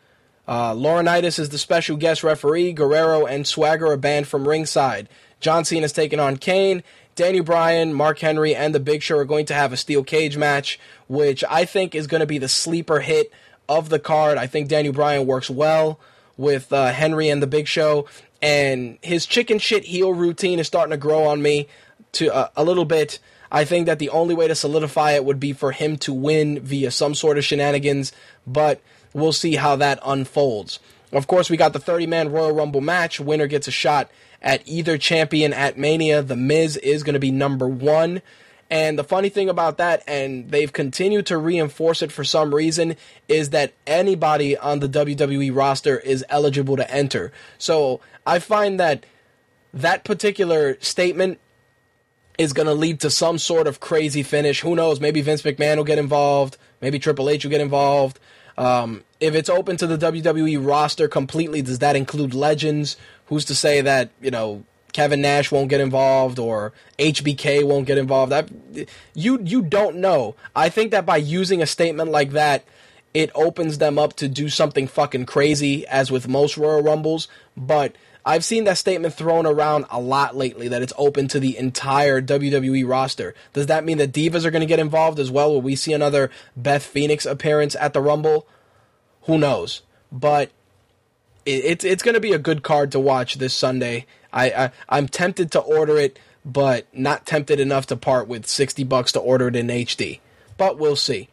Uh, Laurinaitis is the special guest referee. Guerrero and Swagger are banned from ringside. John Cena is taking on Kane. Daniel Bryan, Mark Henry, and The Big Show are going to have a steel cage match, which I think is going to be the sleeper hit of the card. I think Daniel Bryan works well with uh, Henry and The Big Show, and his chicken shit heel routine is starting to grow on me to uh, a little bit. I think that the only way to solidify it would be for him to win via some sort of shenanigans, but we'll see how that unfolds. Of course, we got the 30 man Royal Rumble match. Winner gets a shot at either champion at Mania. The Miz is going to be number one. And the funny thing about that, and they've continued to reinforce it for some reason, is that anybody on the WWE roster is eligible to enter. So I find that that particular statement is going to lead to some sort of crazy finish. Who knows? Maybe Vince McMahon will get involved. Maybe Triple H will get involved. Um, if it's open to the WWE roster completely, does that include legends? Who's to say that you know Kevin Nash won't get involved or HBK won't get involved? I, you you don't know. I think that by using a statement like that, it opens them up to do something fucking crazy, as with most Royal Rumbles. But I've seen that statement thrown around a lot lately that it's open to the entire WWE roster. Does that mean that Divas are going to get involved as well? Will we see another Beth Phoenix appearance at the Rumble? Who knows? But it, it's it's going to be a good card to watch this Sunday. I, I I'm tempted to order it, but not tempted enough to part with sixty bucks to order it in HD. But we'll see.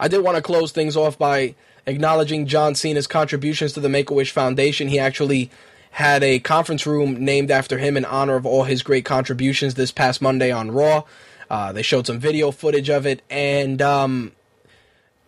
I did want to close things off by acknowledging John Cena's contributions to the Make a Wish Foundation. He actually had a conference room named after him in honor of all his great contributions this past Monday on Raw. Uh, they showed some video footage of it, and um,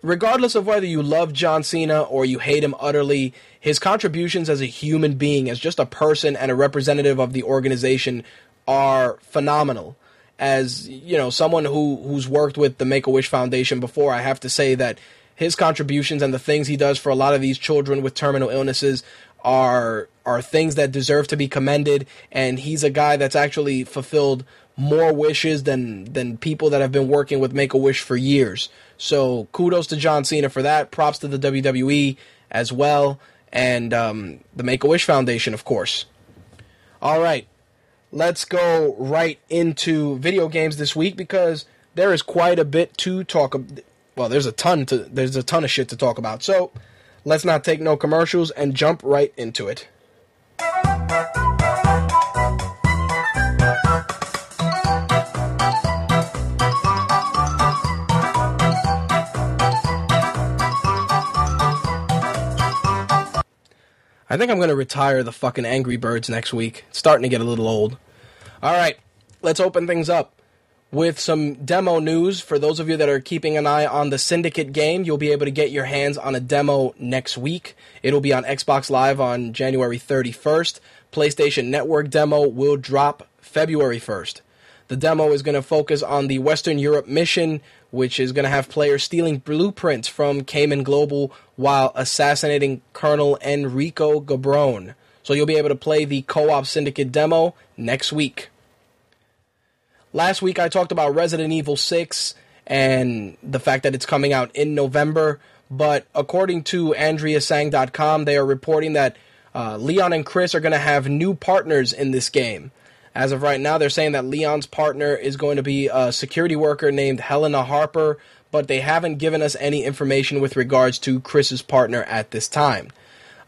regardless of whether you love John Cena or you hate him utterly, his contributions as a human being, as just a person and a representative of the organization, are phenomenal. As you know, someone who who's worked with the Make a Wish Foundation before, I have to say that his contributions and the things he does for a lot of these children with terminal illnesses are are things that deserve to be commended. And he's a guy that's actually fulfilled more wishes than than people that have been working with Make a Wish for years. So kudos to John Cena for that. Props to the WWE as well, and um, the Make a Wish Foundation, of course. All right, let's go right into video games this week because there is quite a bit to talk. Well, there's a ton to there's a ton of shit to talk about. So let's not take no commercials and jump right into it. I think I'm going to retire the fucking Angry Birds next week. It's starting to get a little old. All right, let's open things up with some demo news. For those of you that are keeping an eye on the Syndicate game, you'll be able to get your hands on a demo next week. It'll be on Xbox Live on January 31st. PlayStation Network demo will drop February 1st. The demo is going to focus on the Western Europe mission, which is going to have players stealing blueprints from Cayman Global while assassinating Colonel Enrico Gabrone. So you'll be able to play the co op syndicate demo next week. Last week I talked about Resident Evil 6 and the fact that it's coming out in November, but according to Andriasang.com, they are reporting that uh, Leon and Chris are going to have new partners in this game. As of right now, they're saying that Leon's partner is going to be a security worker named Helena Harper, but they haven't given us any information with regards to Chris's partner at this time.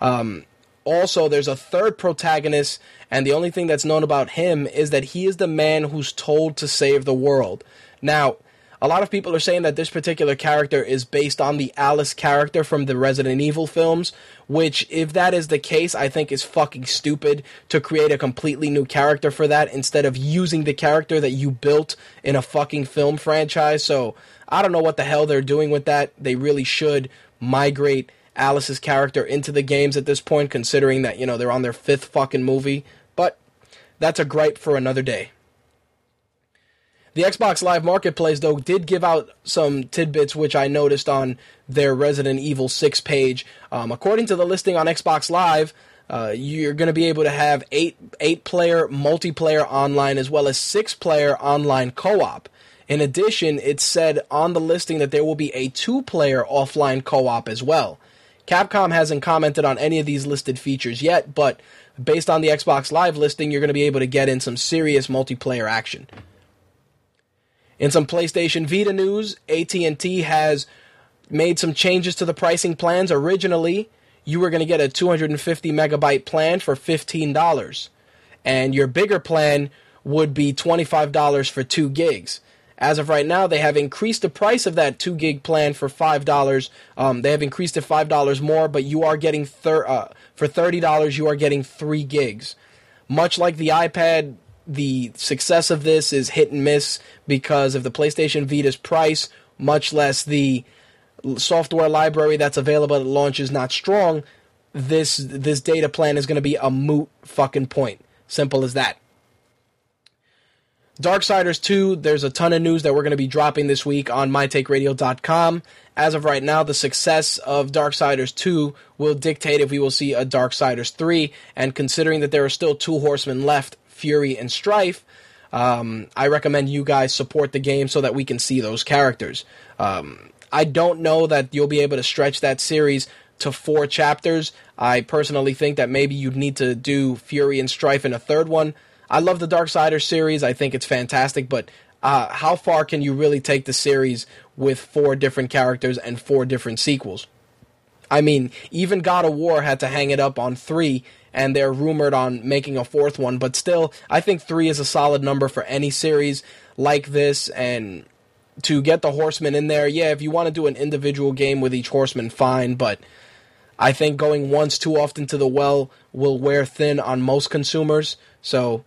Um, also, there's a third protagonist, and the only thing that's known about him is that he is the man who's told to save the world. Now, a lot of people are saying that this particular character is based on the Alice character from the Resident Evil films, which, if that is the case, I think is fucking stupid to create a completely new character for that instead of using the character that you built in a fucking film franchise. So, I don't know what the hell they're doing with that. They really should migrate Alice's character into the games at this point, considering that, you know, they're on their fifth fucking movie. But that's a gripe for another day. The Xbox Live Marketplace, though, did give out some tidbits which I noticed on their Resident Evil 6 page. Um, according to the listing on Xbox Live, uh, you're going to be able to have eight eight player multiplayer online as well as six player online co op. In addition, it said on the listing that there will be a two player offline co op as well. Capcom hasn't commented on any of these listed features yet, but based on the Xbox Live listing, you're going to be able to get in some serious multiplayer action. In some PlayStation Vita news, AT&T has made some changes to the pricing plans. Originally, you were going to get a 250 megabyte plan for $15, and your bigger plan would be $25 for 2 gigs. As of right now, they have increased the price of that 2 gig plan for $5. Um, they have increased it $5 more, but you are getting thir- uh, for $30 you are getting 3 gigs. Much like the iPad, the success of this is hit and miss because of the PlayStation Vita's price, much less the software library that's available at launch is not strong. This this data plan is going to be a moot fucking point. Simple as that. Darksiders 2, there's a ton of news that we're going to be dropping this week on mytakeradio.com. As of right now, the success of Darksiders 2 will dictate if we will see a Darksiders 3, and considering that there are still two horsemen left, Fury and Strife, um, I recommend you guys support the game so that we can see those characters. Um, I don't know that you'll be able to stretch that series to four chapters. I personally think that maybe you'd need to do Fury and Strife in a third one. I love the Dark Darksiders series. I think it's fantastic, but uh, how far can you really take the series with four different characters and four different sequels? I mean, even God of War had to hang it up on three, and they're rumored on making a fourth one, but still, I think three is a solid number for any series like this, and to get the horsemen in there, yeah, if you want to do an individual game with each horseman, fine, but I think going once too often to the well will wear thin on most consumers, so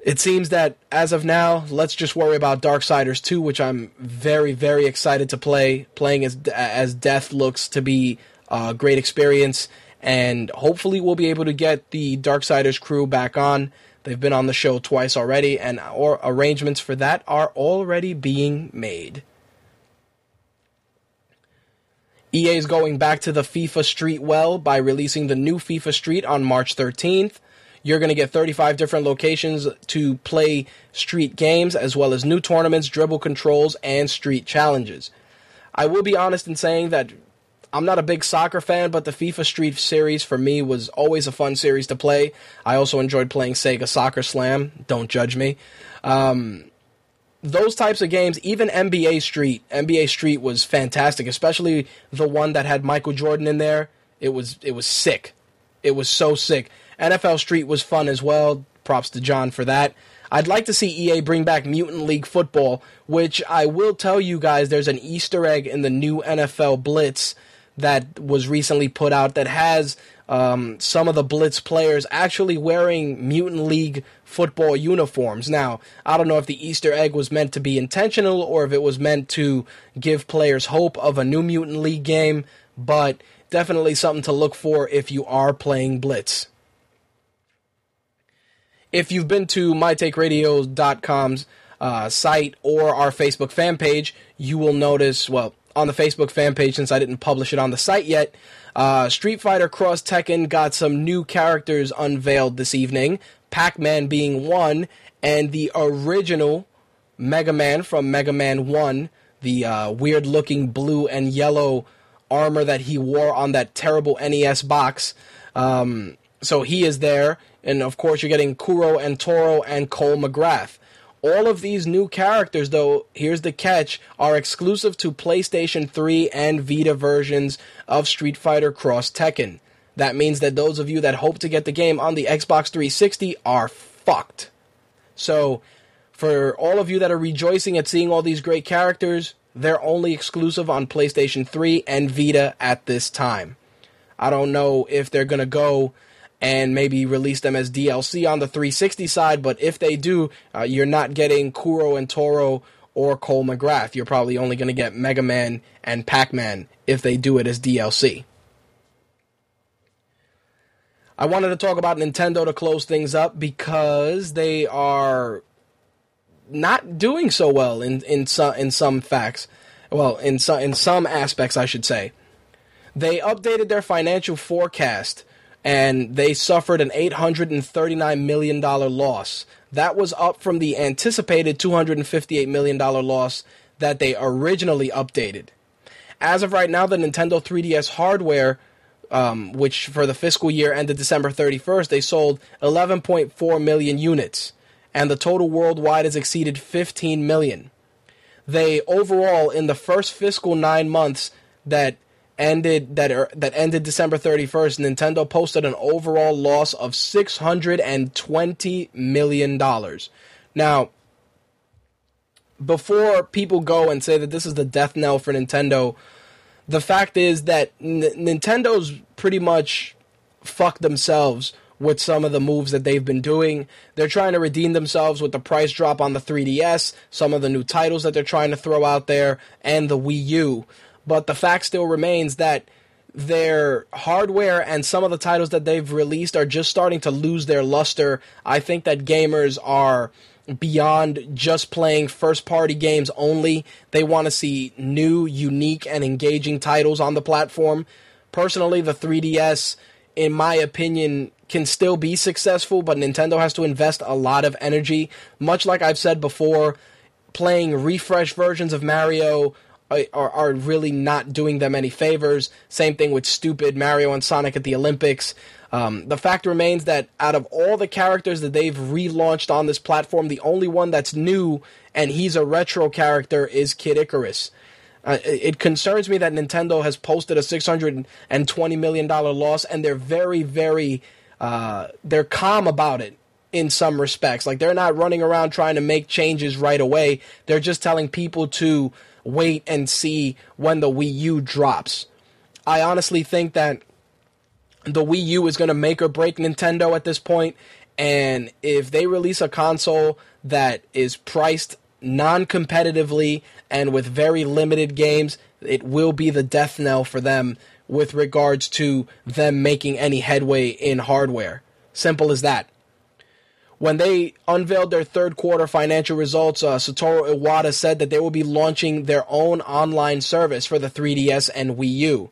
it seems that as of now, let's just worry about Darksiders 2, which I'm very, very excited to play. Playing as as Death looks to be a great experience, and hopefully we'll be able to get the Darksiders crew back on. They've been on the show twice already, and or arrangements for that are already being made. EA is going back to the FIFA Street well by releasing the new FIFA Street on March 13th. You're going to get 35 different locations to play street games, as well as new tournaments, dribble controls, and street challenges. I will be honest in saying that I'm not a big soccer fan, but the FIFA Street series for me was always a fun series to play. I also enjoyed playing Sega Soccer Slam. Don't judge me. Um, those types of games, even NBA Street, NBA Street was fantastic, especially the one that had Michael Jordan in there. It was it was sick. It was so sick. NFL Street was fun as well. Props to John for that. I'd like to see EA bring back Mutant League Football, which I will tell you guys there's an Easter egg in the new NFL Blitz that was recently put out that has um, some of the Blitz players actually wearing Mutant League football uniforms. Now, I don't know if the Easter egg was meant to be intentional or if it was meant to give players hope of a new Mutant League game, but definitely something to look for if you are playing Blitz. If you've been to mytakeradio.com's uh, site or our Facebook fan page, you will notice, well, on the Facebook fan page since I didn't publish it on the site yet. Uh, Street Fighter Cross Tekken got some new characters unveiled this evening. Pac Man being one, and the original Mega Man from Mega Man 1, the uh, weird looking blue and yellow armor that he wore on that terrible NES box. Um, so he is there, and of course, you're getting Kuro and Toro and Cole McGrath. All of these new characters, though, here's the catch, are exclusive to PlayStation 3 and Vita versions of Street Fighter Cross Tekken. That means that those of you that hope to get the game on the Xbox 360 are fucked. So, for all of you that are rejoicing at seeing all these great characters, they're only exclusive on PlayStation 3 and Vita at this time. I don't know if they're going to go and maybe release them as DLC on the 360 side, but if they do, uh, you're not getting Kuro and Toro or Cole McGrath. You're probably only going to get Mega Man and Pac Man if they do it as DLC. I wanted to talk about Nintendo to close things up because they are not doing so well in in some in some facts. Well, in some in some aspects, I should say. They updated their financial forecast and they suffered an $839 million loss. That was up from the anticipated $258 million loss that they originally updated. As of right now, the Nintendo 3DS hardware, um, which for the fiscal year ended December 31st, they sold 11.4 million units, and the total worldwide has exceeded 15 million. They overall, in the first fiscal nine months that ended that er, that ended December 31st, Nintendo posted an overall loss of 620 million dollars. Now, before people go and say that this is the death knell for Nintendo, the fact is that N- Nintendo's pretty much fucked themselves with some of the moves that they've been doing. They're trying to redeem themselves with the price drop on the 3DS, some of the new titles that they're trying to throw out there, and the Wii U. But the fact still remains that their hardware and some of the titles that they've released are just starting to lose their luster. I think that gamers are beyond just playing first party games only. They want to see new, unique, and engaging titles on the platform. Personally, the 3DS, in my opinion, can still be successful, but Nintendo has to invest a lot of energy. Much like I've said before, playing refresh versions of Mario are, are really not doing them any favors. Same thing with stupid Mario and Sonic at the Olympics. Um, the fact remains that out of all the characters that they've relaunched on this platform, the only one that's new and he's a retro character is Kid Icarus. Uh, it concerns me that Nintendo has posted a six hundred and twenty million dollar loss, and they're very, very, uh, they're calm about it in some respects. Like they're not running around trying to make changes right away. They're just telling people to wait and see when the Wii U drops. I honestly think that the Wii U is going to make or break Nintendo at this point, and if they release a console that is priced non-competitively and with very limited games, it will be the death knell for them with regards to them making any headway in hardware. Simple as that. When they unveiled their third quarter financial results, uh, Satoru Iwata said that they will be launching their own online service for the 3DS and Wii U.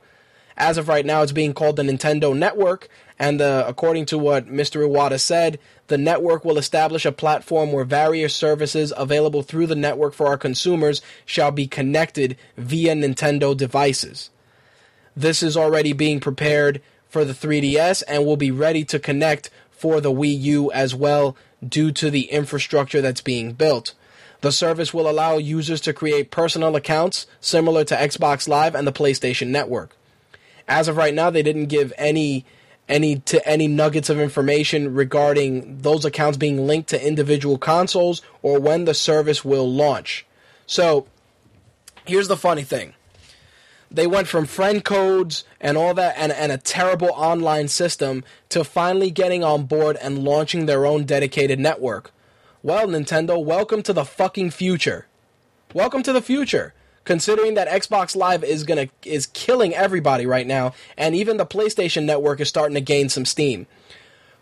As of right now, it's being called the Nintendo Network, and uh, according to what Mr. Iwata said, the network will establish a platform where various services available through the network for our consumers shall be connected via Nintendo devices. This is already being prepared for the 3DS and will be ready to connect for the Wii U as well due to the infrastructure that's being built. The service will allow users to create personal accounts similar to Xbox Live and the PlayStation Network. As of right now, they didn't give any any to any nuggets of information regarding those accounts being linked to individual consoles or when the service will launch. So, here's the funny thing. They went from friend codes and all that and, and a terrible online system to finally getting on board and launching their own dedicated network. Well, Nintendo, welcome to the fucking future. Welcome to the future. Considering that Xbox Live is gonna is killing everybody right now, and even the PlayStation Network is starting to gain some steam.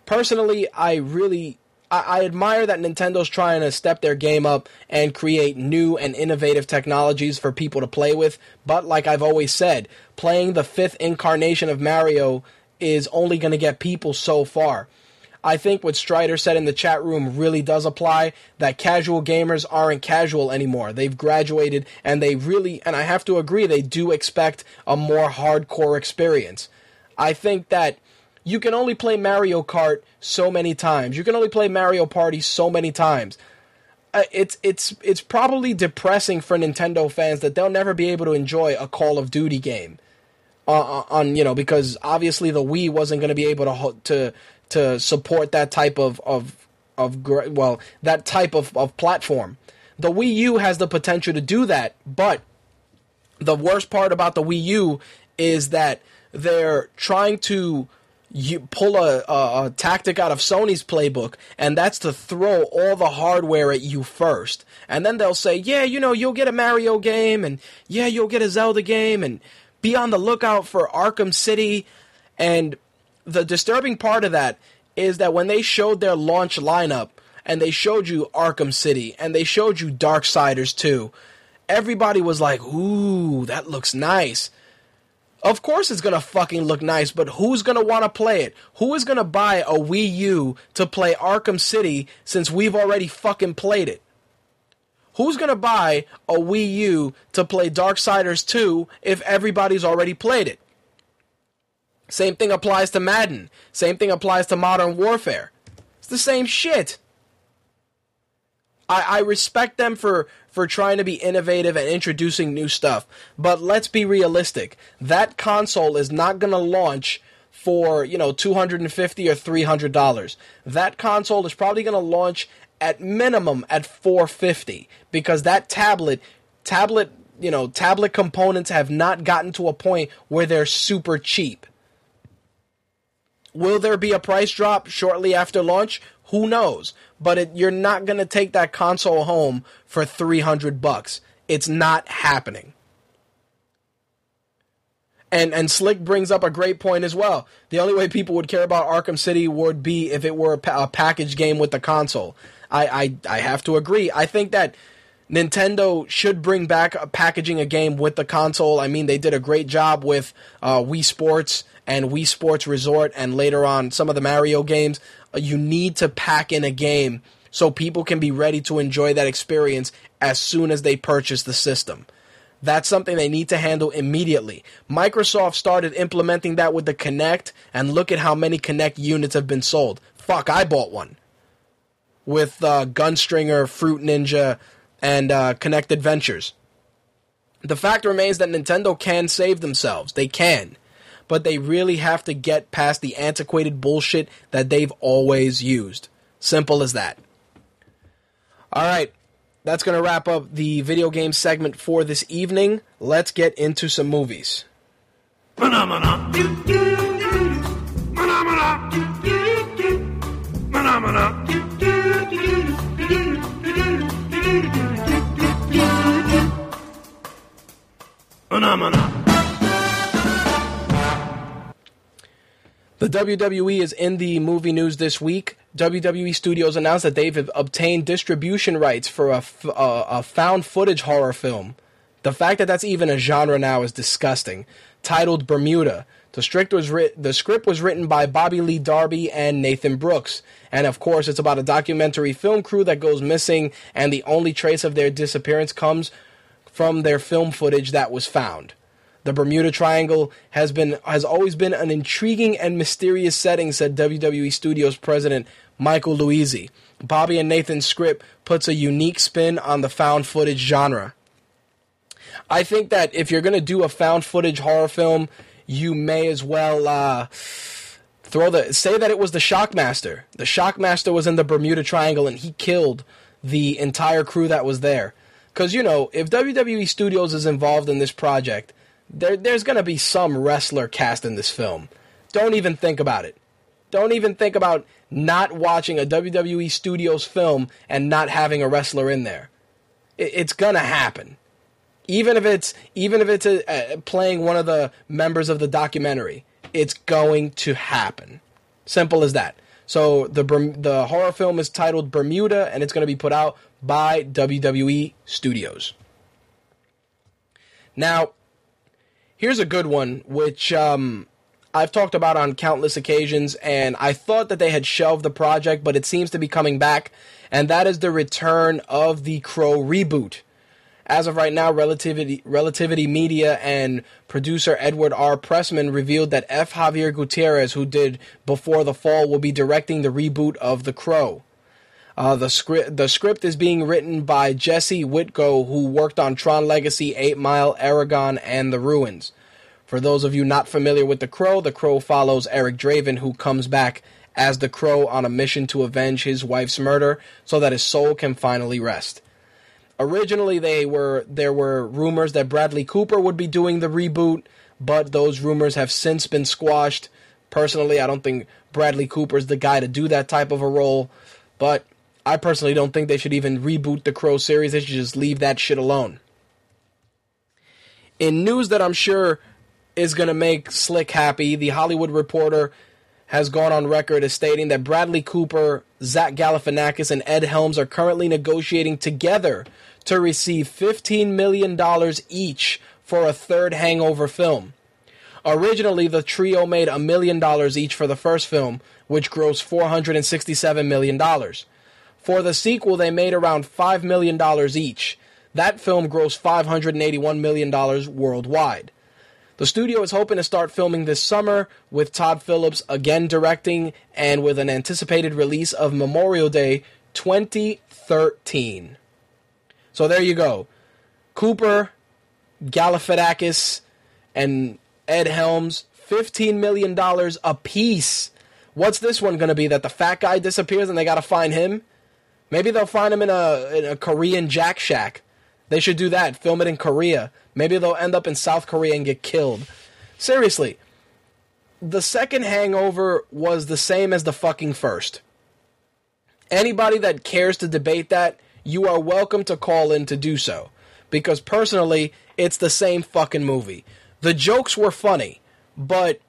Personally, I really I, I admire that Nintendo's trying to step their game up and create new and innovative technologies for people to play with. But like I've always said, playing the fifth incarnation of Mario is only going to get people so far. I think what Strider said in the chat room really does apply that casual gamers aren't casual anymore. They've graduated and they really, and I have to agree, they do expect a more hardcore experience. I think that you can only play Mario Kart so many times. You can only play Mario Party so many times. Uh, it's it's it's probably depressing for Nintendo fans that they'll never be able to enjoy a Call of Duty game uh, on you know because obviously the Wii wasn't going to be able to to to support that type of of of well that type of, of platform. The Wii U has the potential to do that, but the worst part about the Wii U is that they're trying to you pull a, a, a tactic out of Sony's playbook, and that's to throw all the hardware at you first. And then they'll say, yeah, you know, you'll get a Mario game, and yeah, you'll get a Zelda game, and be on the lookout for Arkham City. And the disturbing part of that is that when they showed their launch lineup, and they showed you Arkham City, and they showed you Darksiders 2, everybody was like, ooh, that looks nice. Of course it's gonna fucking look nice, but who's gonna wanna play it? Who is gonna buy a Wii U to play Arkham City since we've already fucking played it? Who's gonna buy a Wii U to play Darksiders 2 if everybody's already played it? Same thing applies to Madden. Same thing applies to Modern Warfare. It's the same shit. I, I respect them for, for trying to be innovative and introducing new stuff. But let's be realistic. That console is not going to launch for, you know, 250 or $300. That console is probably going to launch at minimum at 450 because that tablet tablet, you know, tablet components have not gotten to a point where they're super cheap. Will there be a price drop shortly after launch? Who knows? But it, you're not going to take that console home for 300 bucks. It's not happening. And and Slick brings up a great point as well. The only way people would care about Arkham City would be if it were a, pa- a package game with the console. I, I I have to agree. I think that Nintendo should bring back a packaging a game with the console. I mean, they did a great job with uh, Wii Sports and Wii Sports Resort, and later on some of the Mario games. You need to pack in a game so people can be ready to enjoy that experience as soon as they purchase the system. That's something they need to handle immediately. Microsoft started implementing that with the Kinect, and look at how many Kinect units have been sold. Fuck, I bought one with uh, Gunstringer, Fruit Ninja, and uh, Kinect Adventures. The fact remains that Nintendo can save themselves. They can. But they really have to get past the antiquated bullshit that they've always used. Simple as that. Alright, that's going to wrap up the video game segment for this evening. Let's get into some movies. Phenomena. The WWE is in the movie news this week. WWE Studios announced that they've obtained distribution rights for a, f- a, a found footage horror film. The fact that that's even a genre now is disgusting. Titled Bermuda. The script was the script was written by Bobby Lee Darby and Nathan Brooks, and of course, it's about a documentary film crew that goes missing, and the only trace of their disappearance comes from their film footage that was found. The Bermuda Triangle has been has always been an intriguing and mysterious setting, said WWE Studios president Michael Luisi. Bobby and Nathan's script puts a unique spin on the found footage genre. I think that if you're going to do a found footage horror film, you may as well uh, throw the say that it was the Shockmaster. The Shockmaster was in the Bermuda Triangle and he killed the entire crew that was there. Because you know, if WWE Studios is involved in this project, there, there's going to be some wrestler cast in this film. Don't even think about it. Don't even think about not watching a WWE Studios film and not having a wrestler in there. It, it's going to happen. Even if it's even if it's a, uh, playing one of the members of the documentary, it's going to happen. Simple as that. So the the horror film is titled Bermuda, and it's going to be put out by WWE Studios. Now, here's a good one, which um, I've talked about on countless occasions, and I thought that they had shelved the project, but it seems to be coming back, and that is the return of the Crow reboot. As of right now, Relativity, Relativity Media and producer Edward R. Pressman revealed that F. Javier Gutierrez, who did Before the Fall, will be directing the reboot of The Crow. Uh, the script the script is being written by Jesse Wigutow, who worked on Tron Legacy, Eight Mile, Eragon, and The Ruins. For those of you not familiar with The Crow, The Crow follows Eric Draven, who comes back as The Crow on a mission to avenge his wife's murder so that his soul can finally rest. Originally, they were there were rumors that Bradley Cooper would be doing the reboot, but those rumors have since been squashed. Personally, I don't think Bradley Cooper's the guy to do that type of a role, but I personally don't think they should even reboot the Crow series. They should just leave that shit alone. In news that I'm sure is going to make Slick happy, the Hollywood Reporter has gone on record as stating that Bradley Cooper, Zach Galifianakis, and Ed Helms are currently negotiating together to receive $15 million each for a third Hangover film. Originally, the trio made a million dollars each for the first film, which grossed $467 million. For the sequel, they made around $5 million each. That film grossed $581 million worldwide. The studio is hoping to start filming this summer, with Todd Phillips again directing and with an anticipated release of Memorial Day 2013. So there you go. Cooper, Galifianakis, and Ed Helms, $15 million a piece. What's this one going to be? That the fat guy disappears and they got to find him? Maybe they'll find him in a, in a Korean Jack Shack. They should do that. Film it in Korea. Maybe they'll end up in South Korea and get killed. Seriously, the second hangover was the same as the fucking first. Anybody that cares to debate that, you are welcome to call in to do so. Because personally, it's the same fucking movie. The jokes were funny, but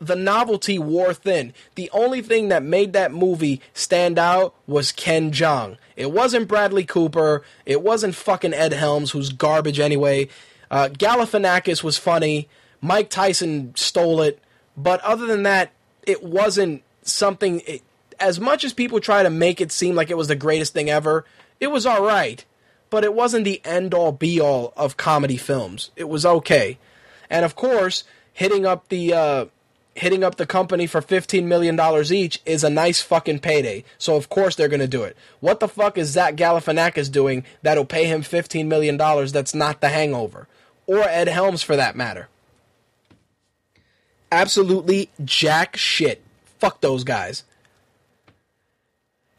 the novelty wore thin. The only thing that made that movie stand out was Ken Jeong. It wasn't Bradley Cooper. It wasn't fucking Ed Helms, who's garbage anyway. Uh, Galifianakis was funny. Mike Tyson stole it. But other than that, it wasn't something. It, as much as people try to make it seem like it was the greatest thing ever, it was alright. But it wasn't the end all be all of comedy films. It was okay. And of course, hitting up the. Uh, hitting up the company for $15 million each is a nice fucking payday. So of course they're going to do it. What the fuck is Zach Galifianakis doing that'll pay him $15 million that's not the hangover? Or Ed Helms for that matter. Absolutely jack shit. Fuck those guys.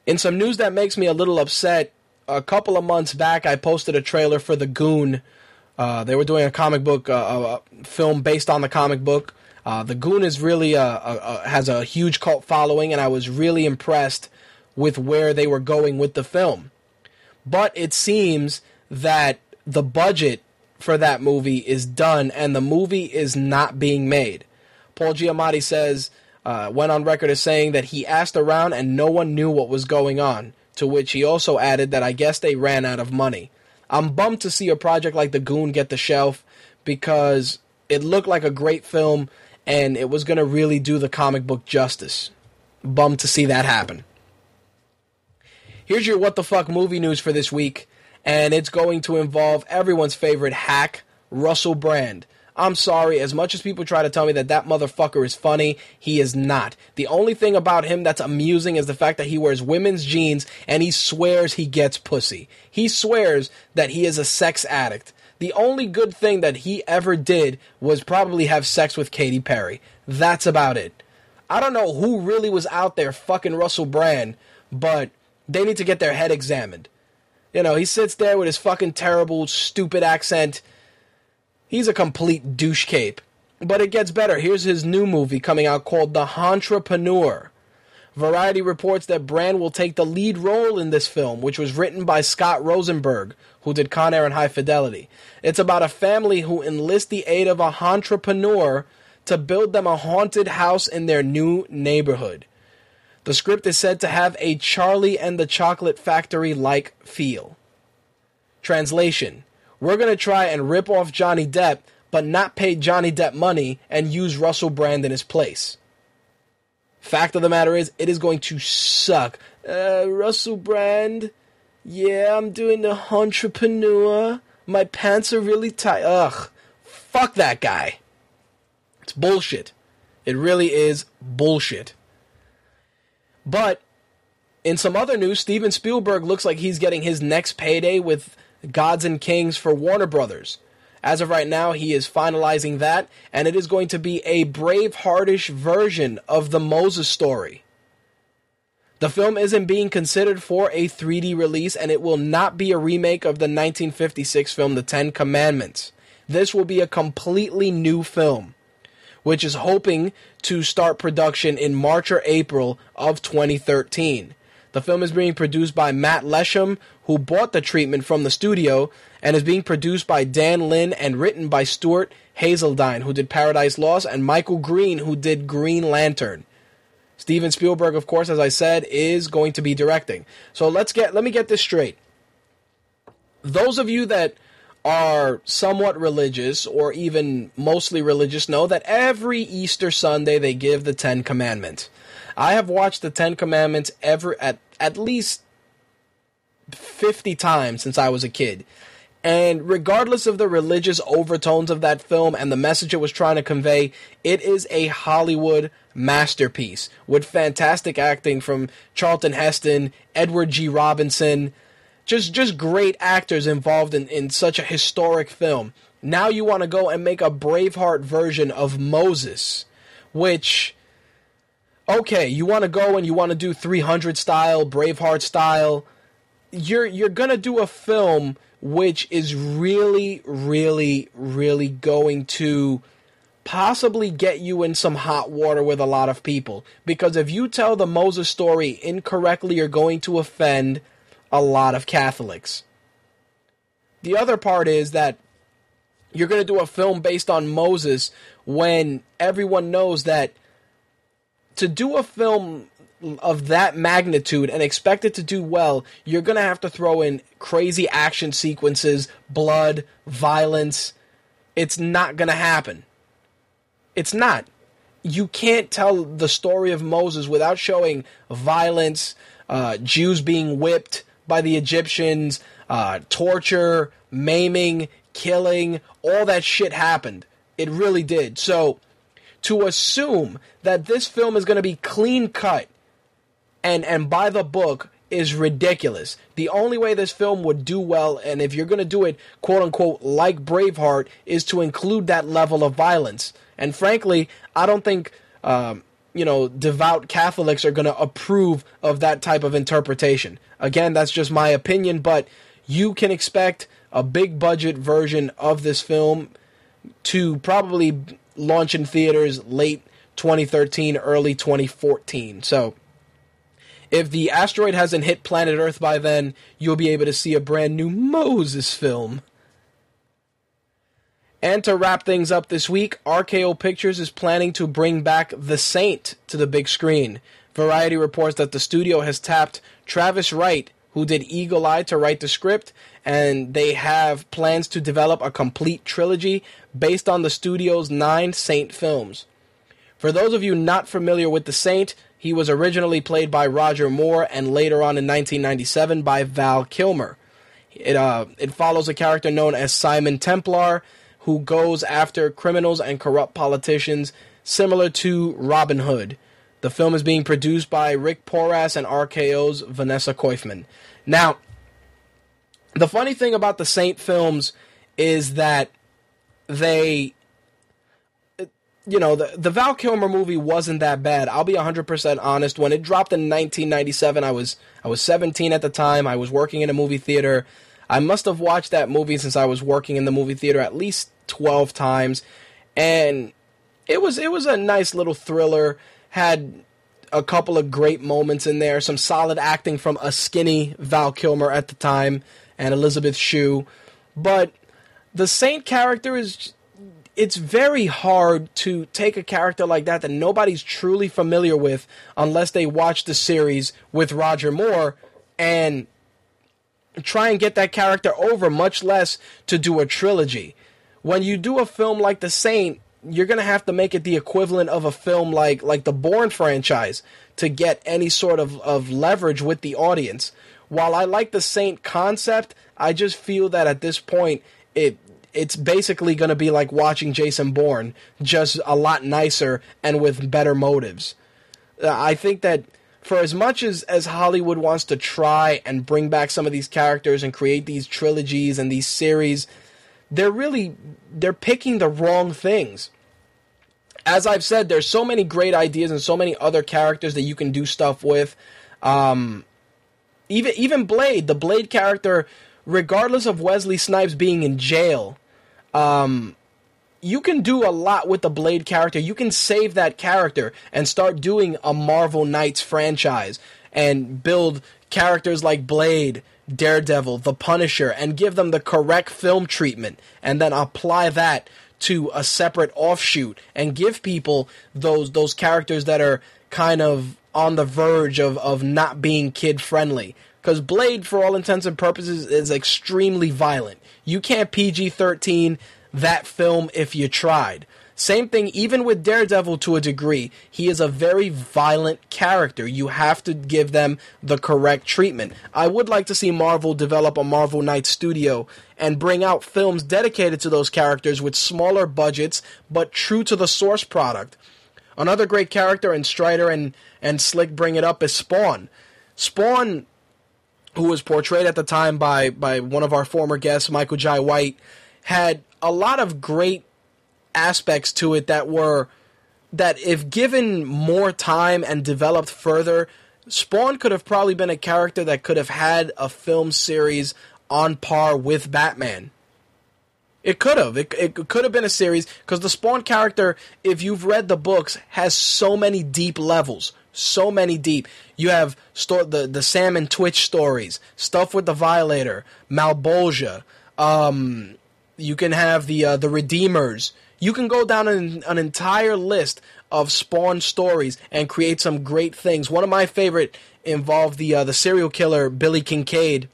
In some news that makes me a little upset, a couple of months back I posted a trailer for The Goon. Uh, they were doing a comic book uh, a film based on the comic book. Uh, the Goon is really a, a, a, has a huge cult following, and I was really impressed with where they were going with the film. But it seems that the budget for that movie is done, and the movie is not being made. Paul Giamatti says uh, went on record as saying that he asked around and no one knew what was going on. To which he also added that I guess they ran out of money. I'm bummed to see a project like The Goon get the shelf because it looked like a great film and it was going to really do the comic book justice. Bummed to see that happen. Here's your what the fuck movie news for this week, and it's going to involve everyone's favorite hack, Russell Brand. I'm sorry, as much as people try to tell me that that motherfucker is funny, he is not. The only thing about him that's amusing is the fact that he wears women's jeans and he swears he gets pussy. He swears that he is a sex addict. The only good thing that he ever did was probably have sex with Katy Perry. That's about it. I don't know who really was out there fucking Russell Brand, but they need to get their head examined. You know, he sits there with his fucking terrible, stupid accent. He's a complete douche cape. But it gets better. Here's his new movie coming out called The Entrepreneur. Variety reports that Brand will take the lead role in this film, which was written by Scott Rosenberg, who did Con Air and High Fidelity. It's about a family who enlist the aid of a entrepreneur to build them a haunted house in their new neighborhood. The The script is said to have a Charlie and the Chocolate Factory like feel. Translation We're going to try and rip off Johnny Depp, but not pay Johnny Depp money and use Russell Brand in his place. Fact of the matter is, it is going to suck. Uh, Russell Brand, yeah, I'm doing the entrepreneur. My pants are really tight. Ugh, fuck that guy. It's bullshit. It really is bullshit. But in some other news, Steven Spielberg looks like he's getting his next payday with Gods and Kings for Warner Brothers. As of right now, he is finalizing that, and it is going to be a Braveheartish version of the Moses story. The film isn't being considered for a 3D release, and it will not be a remake of the 1956 film The Ten Commandments. This will be a completely new film, which is hoping to start production in March or April of 2013. The film is being produced by Matt Lesham, who bought the treatment from the studio, and is being produced by Dan Lin and written by Stuart Hazeldine, who did Paradise Lost, and Michael Green, who did Green Lantern. Steven Spielberg, of course, as I said, is going to be directing. So let's get let me get this straight. Those of you that are somewhat religious or even mostly religious know that every Easter Sunday they give the 10 commandments. I have watched the 10 commandments ever at at least 50 times since I was a kid. And regardless of the religious overtones of that film and the message it was trying to convey, it is a Hollywood masterpiece with fantastic acting from Charlton Heston, Edward G. Robinson, just just great actors involved in, in such a historic film. Now you want to go and make a Braveheart version of Moses, which okay, you want to go and you want to do 300 style, Braveheart style. You're you're to do a film which is really really really going to possibly get you in some hot water with a lot of people because if you tell the Moses story incorrectly you're going to offend a lot of Catholics. The other part is that you're going to do a film based on Moses when everyone knows that to do a film of that magnitude and expect it to do well, you're going to have to throw in crazy action sequences, blood, violence. It's not going to happen. It's not. You can't tell the story of Moses without showing violence, uh, Jews being whipped by the Egyptians, uh, torture, maiming, killing, all that shit happened. It really did. So, to assume that this film is going to be clean cut and and by the book is ridiculous. The only way this film would do well, and if you're going to do it, quote unquote, like Braveheart, is to include that level of violence. And frankly, I don't think, um, you know, devout Catholics are going to approve of that type of interpretation. Again, that's just my opinion, but you can expect a big budget version of this film to probably launch in theaters late 2013, early 2014. So, if the asteroid hasn't hit planet Earth by then, you'll be able to see a brand new Moses film. And to wrap things up this week, RKO Pictures is planning to bring back The Saint to the big screen. Variety reports that the studio has tapped Travis Wright, who did Eagle Eye, to write the script, and they have plans to develop a complete trilogy based on the studio's nine Saint films. For those of you not familiar with The Saint, he was originally played by Roger Moore and later on in 1997 by Val Kilmer. It, uh, it follows a character known as Simon Templar, who goes after criminals and corrupt politicians, similar to Robin Hood. The film is being produced by Rick Porras and RKO's Vanessa Coifman. Now, the funny thing about the Saint films is that they you know, the the Val Kilmer movie wasn't that bad. I'll be 100% honest. When it dropped in 1997, I was I was 17 at the time. I was working in a movie theater. I must have watched that movie since I was working in the movie theater at least 12 times. And it was it was a nice little thriller. Had a couple of great moments in there, some solid acting from a skinny Val Kilmer at the time and Elizabeth Shue. But the Saint character is it's very hard to take a character like that that nobody's truly familiar with unless they watch the series with Roger Moore and try and get that character over, much less to do a trilogy. When you do a film like The Saint, you're gonna have to make it the equivalent of a film like like the Bourne franchise to get any sort of, of leverage with the audience. While I like the Saint concept, I just feel that at this point it it's basically gonna be like watching Jason Bourne, just a lot nicer and with better motives. Uh, I think that for as much as, as Hollywood wants to try and bring back some of these characters and create these trilogies and these series, they're really they're picking the wrong things. As I've said, there's so many great ideas and so many other characters that you can do stuff with. Um, even even Blade, the Blade character, regardless of Wesley Snipes being in jail, um, you can do a lot with the Blade character. You can save that character and start doing a Marvel Knights franchise and build characters like Blade, Daredevil, The Punisher, and give them the correct film treatment, and then apply that to a separate offshoot and give people those those characters that are kind of on the verge of, of not being kid friendly. Because Blade, for all intents and purposes, is extremely violent. You can't PG 13 that film if you tried. Same thing, even with Daredevil to a degree. He is a very violent character. You have to give them the correct treatment. I would like to see Marvel develop a Marvel Knight studio and bring out films dedicated to those characters with smaller budgets but true to the source product. Another great character, and Strider and, and Slick bring it up, is Spawn. Spawn, who was portrayed at the time by, by one of our former guests, Michael Jai White, had a lot of great aspects to it that were that if given more time and developed further, Spawn could have probably been a character that could have had a film series on par with Batman. It could have. It, it could have been a series because the Spawn character, if you've read the books, has so many deep levels. So many deep. You have sto- the the Sam and Twitch stories, stuff with the Violator, Malebolgia. Um, you can have the uh, the Redeemers. You can go down an, an entire list of Spawn stories and create some great things. One of my favorite involved the uh, the serial killer Billy Kincaid,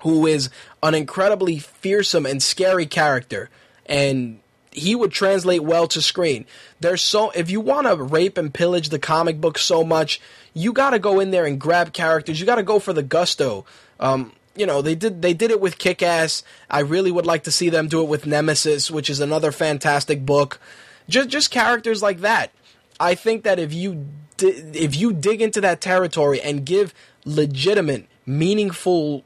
who is an incredibly fearsome and scary character, and he would translate well to screen. There's so if you want to rape and pillage the comic book so much, you got to go in there and grab characters. You got to go for the gusto. Um, you know they did they did it with Kick Ass. I really would like to see them do it with Nemesis, which is another fantastic book. Just just characters like that. I think that if you di- if you dig into that territory and give legitimate, meaningful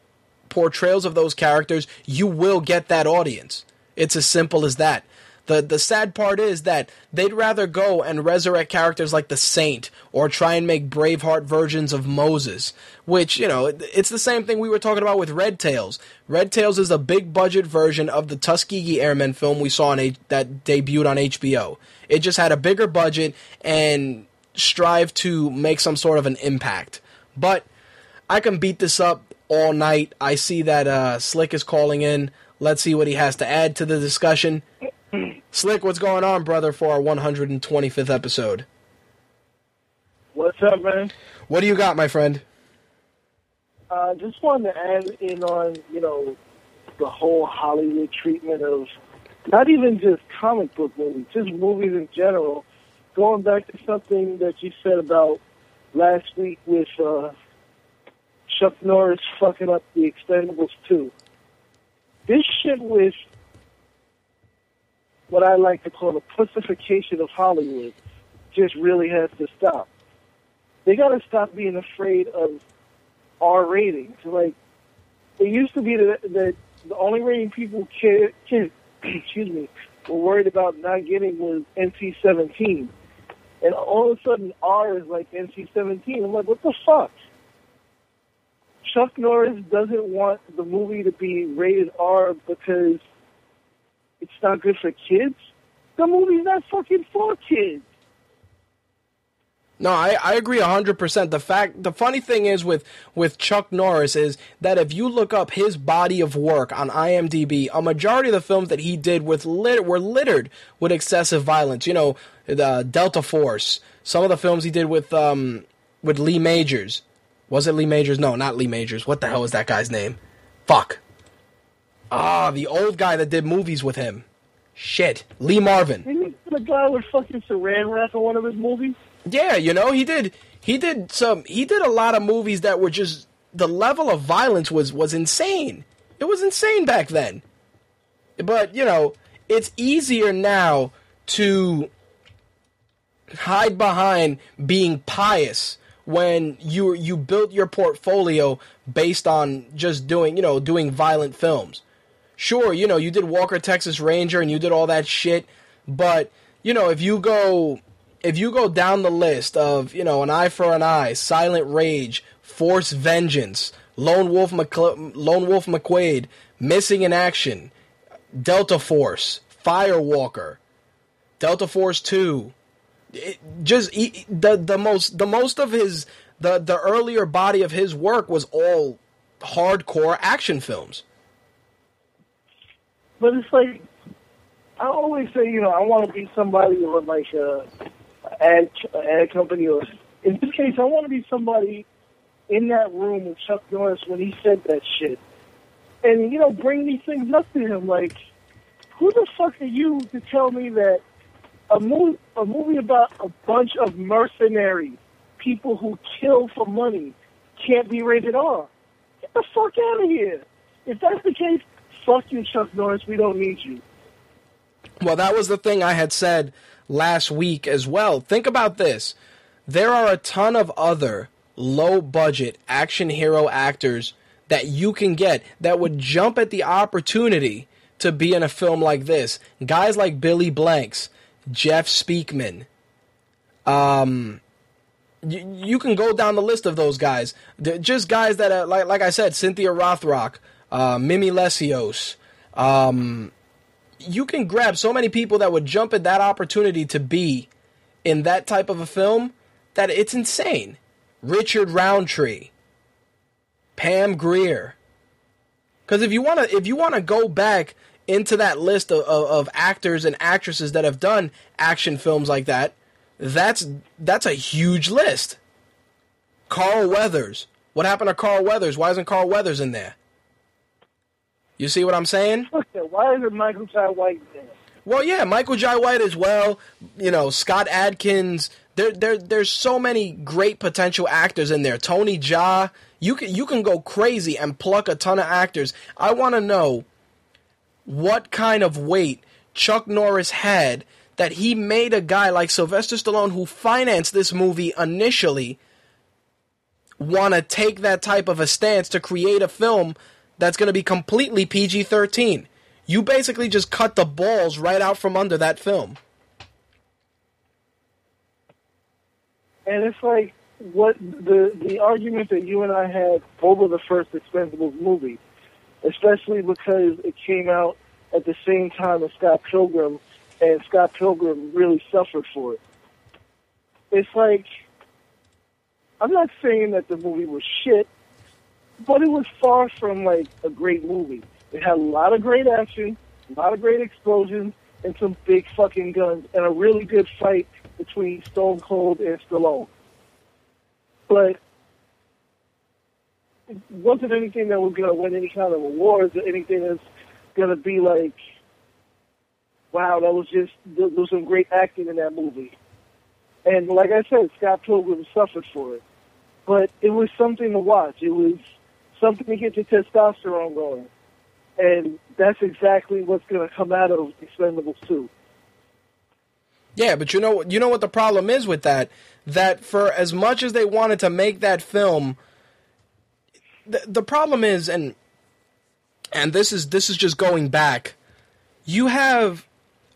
portrayals of those characters, you will get that audience. It's as simple as that. The the sad part is that they'd rather go and resurrect characters like the Saint or try and make Braveheart versions of Moses, which, you know, it's the same thing we were talking about with Red Tails. Red Tails is a big budget version of the Tuskegee Airmen film we saw on H- that debuted on HBO. It just had a bigger budget and strive to make some sort of an impact. But I can beat this up all night. I see that uh, Slick is calling in. Let's see what he has to add to the discussion. Slick, what's going on, brother, for our 125th episode? What's up, man? What do you got, my friend? Uh, just wanted to add in on, you know, the whole Hollywood treatment of not even just comic book movies, just movies in general. Going back to something that you said about last week with uh, Chuck Norris fucking up the Expendables 2. This shit with what I like to call the pussification of Hollywood just really has to stop. They got to stop being afraid of R ratings. Like it used to be that, that the only rating people cared, cared, excuse me, were worried about not getting was NC-17, and all of a sudden R is like NC-17. I'm like, what the fuck? Chuck Norris doesn't want the movie to be rated R because it's not good for kids. The movie's not fucking for kids. No, I, I agree hundred percent. The fact, the funny thing is with with Chuck Norris is that if you look up his body of work on IMDb, a majority of the films that he did with lit, were littered with excessive violence. You know, the Delta Force. Some of the films he did with um with Lee Majors. Was it Lee Majors? No, not Lee Majors. What the hell is that guy's name? Fuck. Ah, the old guy that did movies with him. Shit, Lee Marvin. He the guy with fucking saran wrap in one of his movies? Yeah, you know, he did he did some he did a lot of movies that were just the level of violence was was insane. It was insane back then. But, you know, it's easier now to hide behind being pious when you you built your portfolio based on just doing, you know, doing violent films. Sure, you know, you did Walker Texas Ranger and you did all that shit, but you know, if you go if you go down the list of, you know, an eye for an eye, Silent Rage, Force Vengeance, Lone Wolf McCl- Lone Wolf McQuaid, Missing in Action, Delta Force, Firewalker, Delta Force 2, it, just he, the the most the most of his the the earlier body of his work was all hardcore action films. But it's like I always say, you know, I want to be somebody with like a ad ad company, or in this case, I want to be somebody in that room with Chuck Norris when he said that shit, and you know, bring these things up to him. Like, who the fuck are you to tell me that a movie a movie about a bunch of mercenaries, people who kill for money, can't be rated R? Get the fuck out of here! If that's the case, fuck you, Chuck Norris. We don't need you. Well, that was the thing I had said last week as well. Think about this. There are a ton of other low budget action hero actors that you can get that would jump at the opportunity to be in a film like this. Guys like Billy Blanks, Jeff Speakman. Um you, you can go down the list of those guys. They're just guys that are like like I said, Cynthia Rothrock, uh, Mimi Lesseos, um, you can grab so many people that would jump at that opportunity to be in that type of a film that it's insane. Richard Roundtree, Pam Grier. Because if you want to, if you want to go back into that list of, of, of actors and actresses that have done action films like that, that's that's a huge list. Carl Weathers. What happened to Carl Weathers? Why isn't Carl Weathers in there? You see what I'm saying? Why isn't Michael Jai White there? Well, yeah, Michael Jai White as well. You know, Scott Adkins. There, there, there's so many great potential actors in there. Tony Jaa. You can, you can go crazy and pluck a ton of actors. I want to know what kind of weight Chuck Norris had that he made a guy like Sylvester Stallone, who financed this movie initially, want to take that type of a stance to create a film that's going to be completely PG 13. You basically just cut the balls right out from under that film. And it's like what the the argument that you and I had over the first Expendables movie, especially because it came out at the same time as Scott Pilgrim, and Scott Pilgrim really suffered for it. It's like I'm not saying that the movie was shit, but it was far from like a great movie. It had a lot of great action, a lot of great explosions, and some big fucking guns, and a really good fight between Stone Cold and Stallone. But it wasn't anything that was to win any kind of awards or anything that's to be like, wow, that was just, there was some great acting in that movie. And like I said, Scott Pilgrim suffered for it. But it was something to watch. It was something to get your testosterone going. And that's exactly what's going to come out of Expendables 2. Yeah, but you know you know what the problem is with that? That for as much as they wanted to make that film, the, the problem is, and and this is this is just going back. You have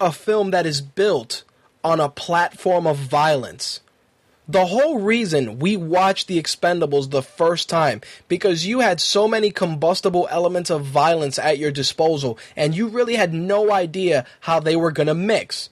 a film that is built on a platform of violence. The whole reason we watched The Expendables the first time because you had so many combustible elements of violence at your disposal and you really had no idea how they were going to mix.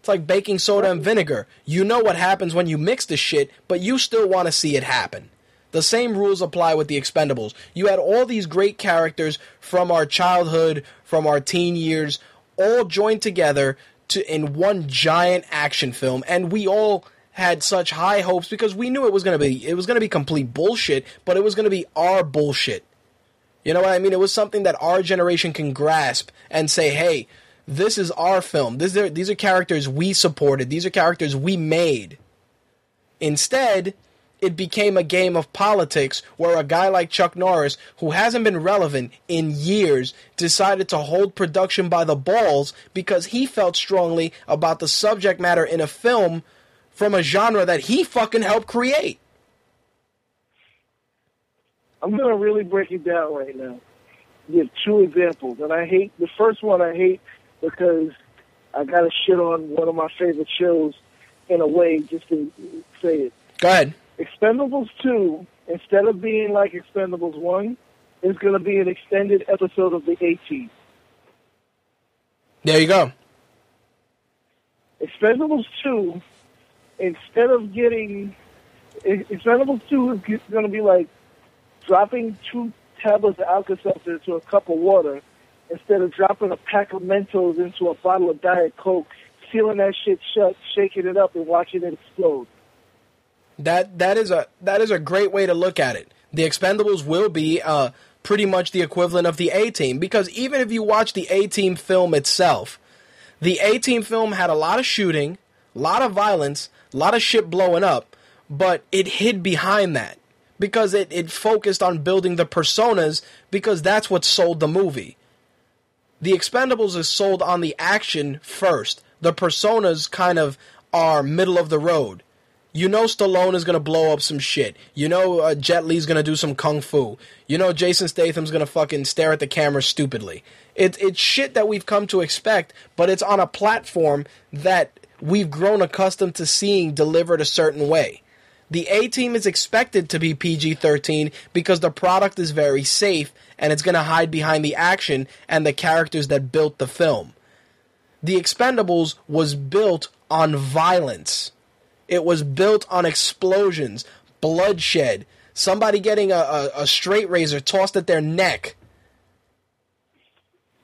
It's like baking soda and vinegar. You know what happens when you mix the shit, but you still want to see it happen. The same rules apply with the Expendables. You had all these great characters from our childhood, from our teen years, all joined together to in one giant action film, and we all had such high hopes because we knew it was gonna be it was gonna be complete bullshit, but it was gonna be our bullshit. You know what I mean? It was something that our generation can grasp and say, "Hey, this is our film. These are these are characters we supported. These are characters we made." Instead, it became a game of politics where a guy like Chuck Norris, who hasn't been relevant in years, decided to hold production by the balls because he felt strongly about the subject matter in a film from a genre that he fucking helped create. I'm gonna really break it down right now. Give two examples, and I hate the first one. I hate because I got to shit on one of my favorite shows in a way just to say it. Go ahead. Expendables 2, instead of being like Expendables 1, is to be an extended episode of the A Team. There you go. Expendables 2, instead of getting. Expendables 2 is going to be like dropping two tablets of Alka-Seltzer into a cup of water instead of dropping a pack of Mentos into a bottle of Diet Coke, sealing that shit shut, shaking it up, and watching it explode. That that is a that is a great way to look at it. The Expendables will be uh, pretty much the equivalent of the A Team because even if you watch the A Team film itself, the A Team film had a lot of shooting, a lot of violence, a lot of shit blowing up, but it hid behind that because it, it focused on building the personas because that's what sold the movie. The Expendables is sold on the action first. The personas kind of are middle of the road. You know Stallone is gonna blow up some shit. You know uh, Jet Li's gonna do some kung fu. You know Jason Statham's gonna fucking stare at the camera stupidly. It, it's shit that we've come to expect, but it's on a platform that we've grown accustomed to seeing delivered a certain way. The A team is expected to be PG 13 because the product is very safe and it's going to hide behind the action and the characters that built the film. The Expendables was built on violence, it was built on explosions, bloodshed, somebody getting a, a, a straight razor tossed at their neck.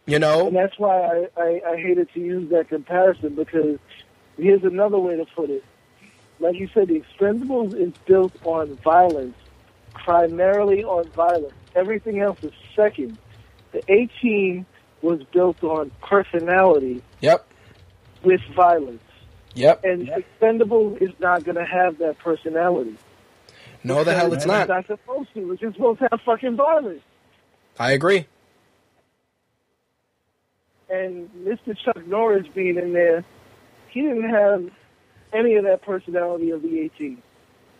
You know? And that's why I, I, I hated to use that comparison because here's another way to put it. Like you said, the Expendables is built on violence, primarily on violence. Everything else is second. The A Team was built on personality Yep. with violence. Yep. And Expendable is not going to have that personality. No, the hell it's It's not. not supposed to. It's just supposed to have fucking violence. I agree. and Mr. Chuck Norris being in there, he didn't have any of that personality of the 18.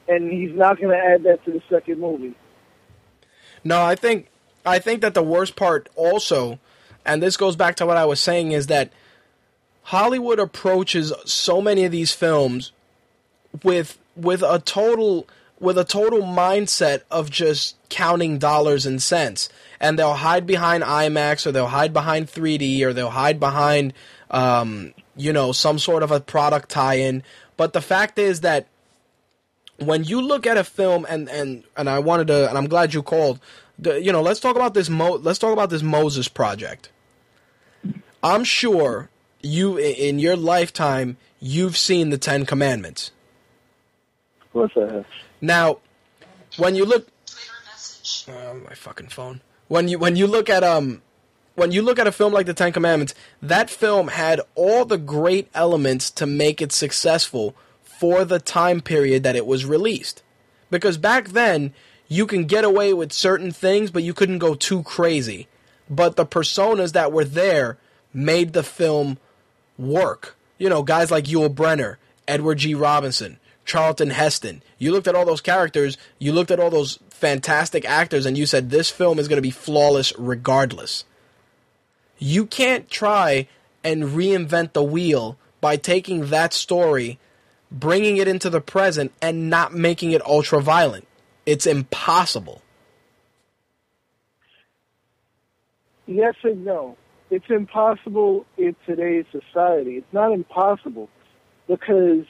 And he's not going to add that to the second movie. No, I think I think that the worst part also, and this goes back to what I was saying, is that Hollywood approaches so many of these films with with a total with a total mindset of just counting dollars and cents, and they'll hide behind IMAX or they'll hide behind 3D or they'll hide behind um, you know some sort of a product tie-in. But the fact is that when you look at a film and and and I wanted to and I'm glad you called the, you know let's talk about this Mo, let's talk about this Moses project I'm sure you in your lifetime you've seen the 10 commandments Of course I have. now when you look oh, my fucking phone when you when you look at um when you look at a film like the Ten Commandments, that film had all the great elements to make it successful for the time period that it was released. Because back then, you can get away with certain things, but you couldn't go too crazy. But the personas that were there made the film work. You know, guys like Yul Brynner, Edward G. Robinson, Charlton Heston. You looked at all those characters, you looked at all those fantastic actors, and you said this film is going to be flawless regardless. You can't try and reinvent the wheel by taking that story, bringing it into the present, and not making it ultra violent. It's impossible. Yes and no. It's impossible in today's society. It's not impossible. because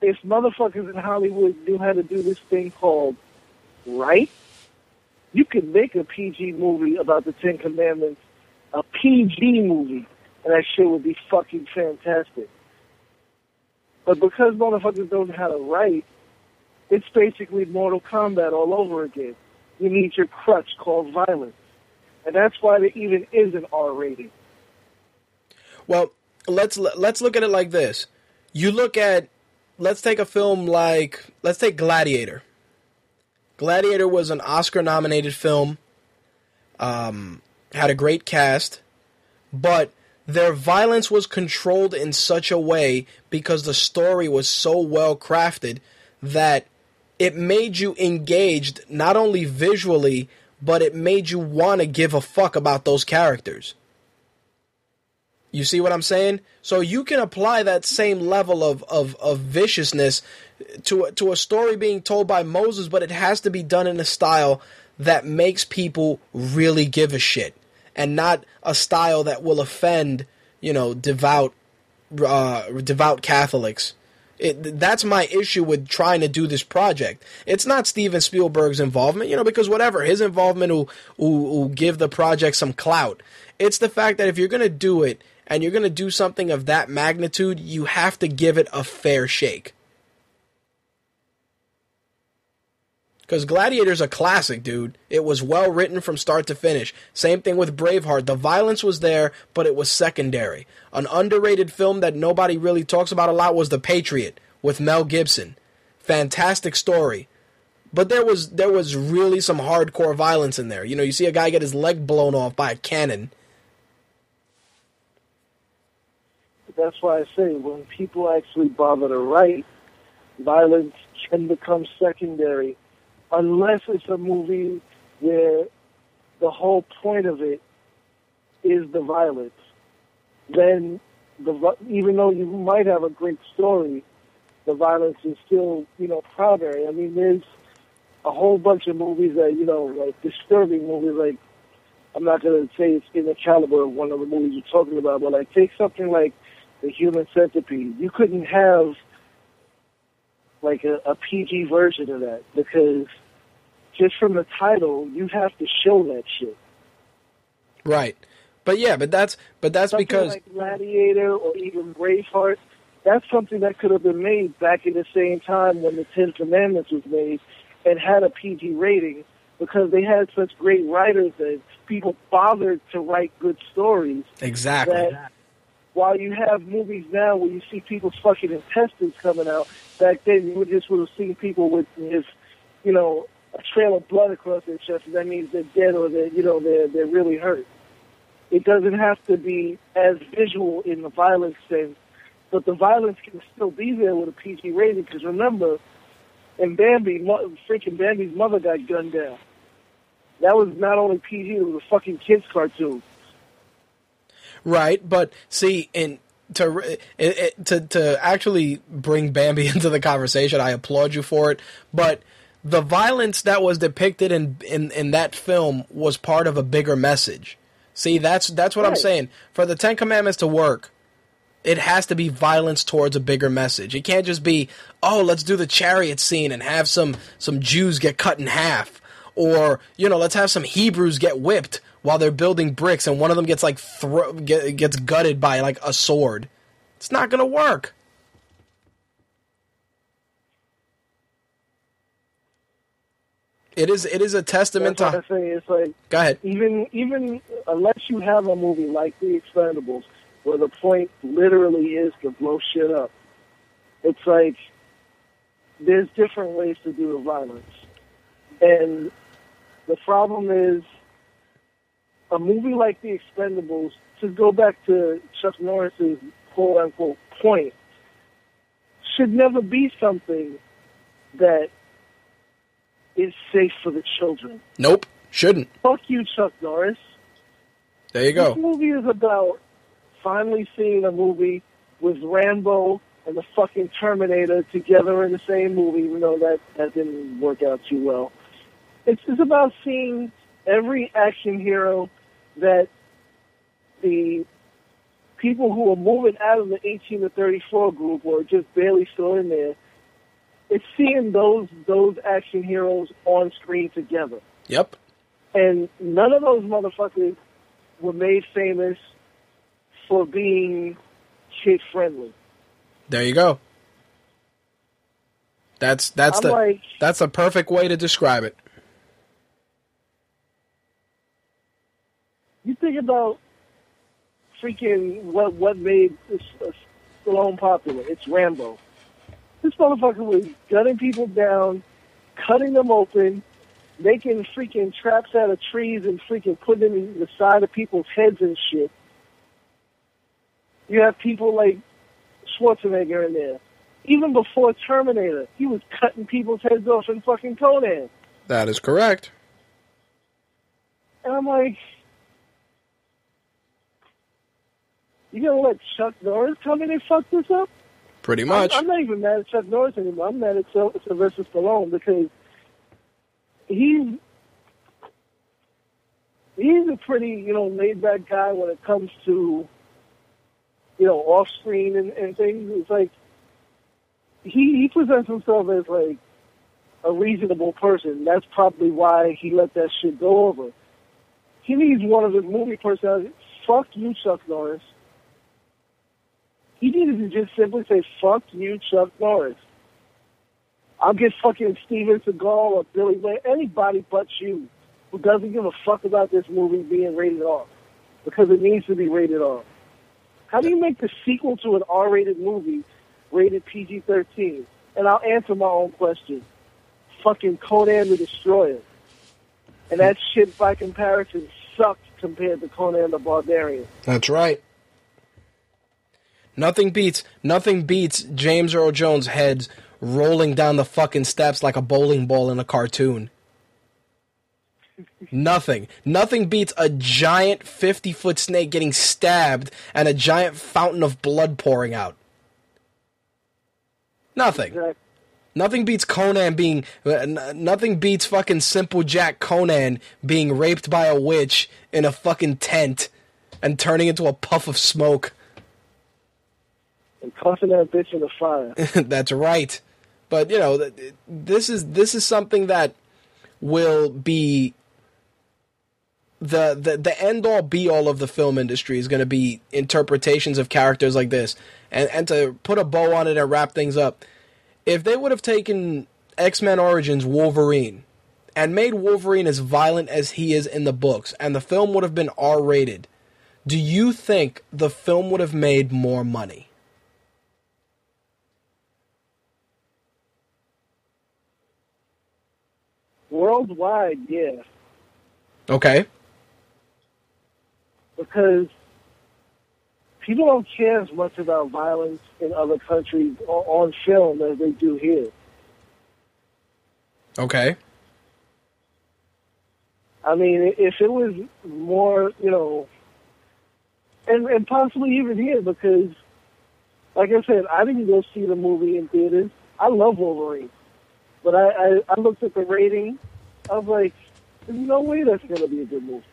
if motherfuckers in Hollywood knew how to do this thing called right, you could make a PG movie about the Ten Commandments, a PG movie, and that shit would be fucking fantastic. But because motherfuckers don't know how to write, it's basically Mortal Kombat all over again. You need your crutch called violence. And that's why there even is an R rating. Well, let's let's look at it like this. You look at let's take a film like let's take Gladiator. Gladiator was an Oscar nominated film. Um, had a great cast, but their violence was controlled in such a way because the story was so well crafted that it made you engaged not only visually, but it made you want to give a fuck about those characters. You see what I'm saying? So you can apply that same level of, of, of viciousness to, to a story being told by Moses, but it has to be done in a style that makes people really give a shit and not a style that will offend, you know, devout uh, devout Catholics. It, that's my issue with trying to do this project. It's not Steven Spielberg's involvement, you know, because whatever his involvement will, will, will give the project some clout. It's the fact that if you're going to do it and you're going to do something of that magnitude, you have to give it a fair shake. Because Gladiator's a classic, dude. It was well written from start to finish. Same thing with Braveheart. The violence was there, but it was secondary. An underrated film that nobody really talks about a lot was The Patriot with Mel Gibson. Fantastic story. But there was there was really some hardcore violence in there. You know, you see a guy get his leg blown off by a cannon. That's why I say when people actually bother to write, violence can become secondary, unless it's a movie where the whole point of it is the violence. Then, the even though you might have a great story, the violence is still, you know, primary. I mean, there's a whole bunch of movies that, you know, like disturbing movies, like I'm not going to say it's in the caliber of one of the movies you're talking about, but like take something like The Human Centipede. You couldn't have like a, a PG version of that because just from the title, you have to show that shit. Right. But yeah, but that's but that's Something because like Gladiator or even Braveheart, that's something that could have been made back in the same time when the Ten Commandments was made and had a PG rating because they had such great writers that people bothered to write good stories exactly. that while you have movies now where you see people's fucking intestines coming out, back then you just would have seen people with this, you know, a trail of blood across their chest, that means they're dead or they're, you know, they're they're really hurt. It doesn't have to be as visual in the violence sense, but the violence can still be there with a PG rating. Because remember, in Bambi, freaking Bambi's mother got gunned down. That was not only PG; it was a fucking kids cartoon. Right, but see, in to uh, it, it, to to actually bring Bambi into the conversation, I applaud you for it. But the violence that was depicted in in, in that film was part of a bigger message. See, that's that's what I'm saying. For the Ten Commandments to work, it has to be violence towards a bigger message. It can't just be, oh, let's do the chariot scene and have some some Jews get cut in half, or you know, let's have some Hebrews get whipped while they're building bricks, and one of them gets like thro- get, gets gutted by like a sword. It's not gonna work. It is it is a testament That's what to. I say. It's like Go ahead. even even unless you have a movie like The Expendables, where the point literally is to blow shit up, it's like there's different ways to do the violence, and the problem is a movie like The Expendables. To go back to Chuck Norris's quote unquote point, should never be something that is safe for the children. Nope, shouldn't. Fuck you, Chuck Norris. There you go. This movie is about finally seeing a movie with Rambo and the fucking Terminator together in the same movie, even though that, that didn't work out too well. It's, it's about seeing every action hero that the people who are moving out of the 18 to 34 group or just barely still in there, it's seeing those those action heroes on screen together. Yep. And none of those motherfuckers were made famous for being kid friendly. There you go. That's that's I'm the like- that's the perfect way to describe it. You think about freaking what what made this, uh, Stallone popular? It's Rambo. This motherfucker was gunning people down, cutting them open, making freaking traps out of trees and freaking putting them in the side of people's heads and shit. You have people like Schwarzenegger in there. Even before Terminator, he was cutting people's heads off in fucking Conan. That is correct. And I'm like, you gonna let Chuck Norris come in and fuck this up? Pretty I'm, much. I'm not even mad at Chuck Norris anymore. I'm mad at Syl- Sylvester Stallone because he's he's a pretty you know laid back guy when it comes to you know off screen and, and things. It's like he he presents himself as like a reasonable person. That's probably why he let that shit go over. He needs one of his movie personalities. Fuck you, Chuck Norris. He needed to just simply say, fuck you, Chuck Norris. I'll get fucking Steven Seagal or Billy Wayne, anybody but you who doesn't give a fuck about this movie being rated R. Because it needs to be rated R. How do you make the sequel to an R-rated movie rated PG-13? And I'll answer my own question. Fucking Conan the Destroyer. And that shit, by comparison, sucked compared to Conan the Barbarian. That's right. Nothing beats nothing beats James Earl Jones' heads rolling down the fucking steps like a bowling ball in a cartoon. Nothing. Nothing beats a giant 50 foot snake getting stabbed and a giant fountain of blood pouring out. Nothing. Exactly. Nothing beats Conan being. Uh, n- nothing beats fucking Simple Jack Conan being raped by a witch in a fucking tent and turning into a puff of smoke. And tossing that bitch in the fire. That's right. But you know, this is this is something that will be the the the end all be all of the film industry is going to be interpretations of characters like this. And and to put a bow on it and wrap things up, if they would have taken X-Men Origins Wolverine and made Wolverine as violent as he is in the books and the film would have been R-rated, do you think the film would have made more money? Worldwide, yeah. Okay. Because people don't care as much about violence in other countries on film as they do here. Okay. I mean, if it was more, you know, and, and possibly even here, because, like I said, I didn't go see the movie in theaters. I love Wolverine. But I, I, I looked at the rating. I was like, there's no way that's going to be a good movie.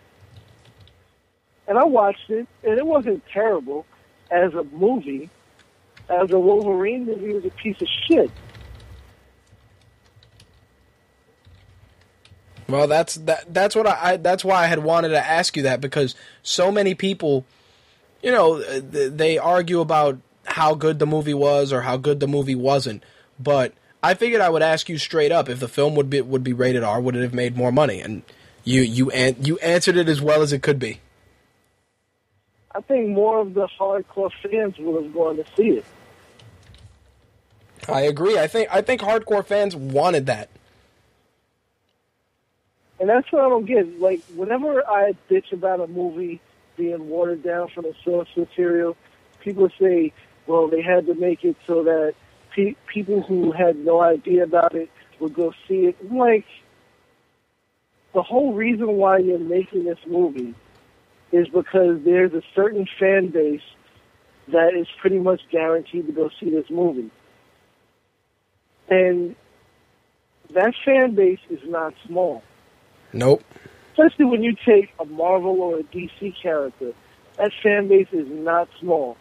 And I watched it, and it wasn't terrible as a movie. As a Wolverine movie, it was a piece of shit. Well, that's that. That's what I, I. That's why I had wanted to ask you that because so many people, you know, th- they argue about how good the movie was or how good the movie wasn't. But I figured I would ask you straight up if the film would be would be rated R, would it have made more money? And you you an- you answered it as well as it could be. I think more of the hardcore fans would have gone to see it. I agree. I think I think hardcore fans wanted that. And that's what I don't get. Like, whenever I bitch about a movie being watered down from the source material, people say, well, they had to make it so that pe- people who had no idea about it would go see it. I'm like, the whole reason why you're making this movie is because there's a certain fan base that is pretty much guaranteed to go see this movie. And that fan base is not small Nope. especially when you take a Marvel or a DC character that fan base is not small.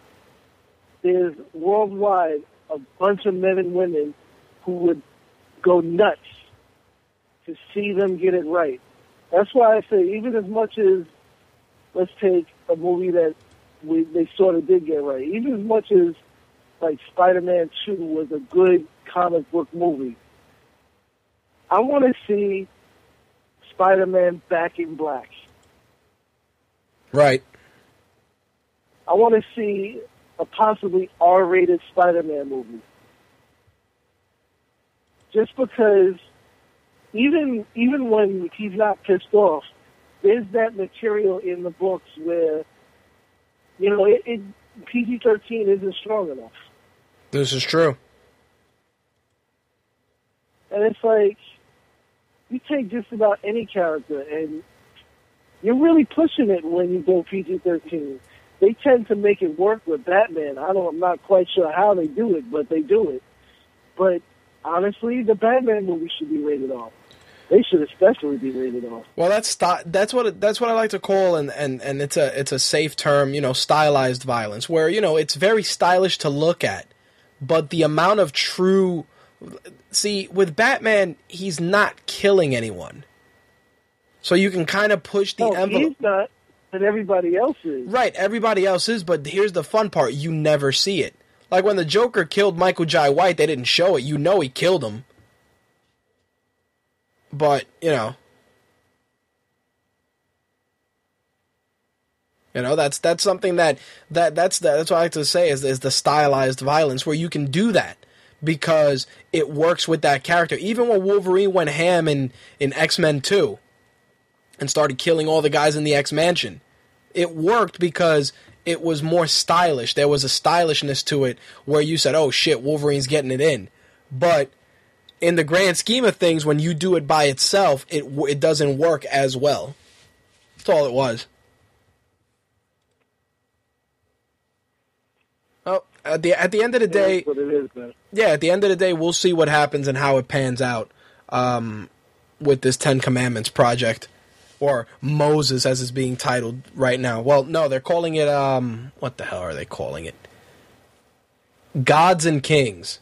There's worldwide a bunch of men and women who would go nuts to see them get it right. That's why I say, even as much as let's take a movie that we they sort of did get right, even as much as like Spider-Man Two was a good comic book movie, I want to see Spider-Man back in black. Right. I want to see a possibly R-rated Spider-Man movie. Just because, even even when he's not pissed off, there's that material in the books where, you know, it, it PG-13 isn't strong enough, This is true. and it's like you take just about any character and you're really pushing it when you go PG-13. They tend to make it work with Batman. I don't, I'm not quite sure how they do it, but they do it. But honestly, the Batman movie should be rated R. They should especially be rated R. Well, that's sti- that's what it, that's what I like to call and, and, and it's a it's a safe term, you know, stylized violence, where you know it's very stylish to look at, but the amount of true see with Batman, he's not killing anyone, so you can kind of push the No, envelope. he's not, but everybody else is. Right, everybody else is, but here's the fun part: you never see it. Like when the Joker killed Michael Jai White, they didn't show it. You know he killed him, but you know, you know that's that's something that that that's the, that's what I like to say is is the stylized violence where you can do that because it works with that character. Even when Wolverine went ham in in X Men Two and started killing all the guys in the X Mansion it worked because it was more stylish. There was a stylishness to it where you said, "Oh shit, Wolverine's getting it in." But in the grand scheme of things, when you do it by itself, it it doesn't work as well. That's all it was. Oh, at the at the end of the day, That's what it is, yeah, at the end of the day, we'll see what happens and how it pans out um, with this Ten Commandments project, or Moses as it's being titled right now. Well, no, they're calling it um, what the hell are they calling it? Gods and Kings.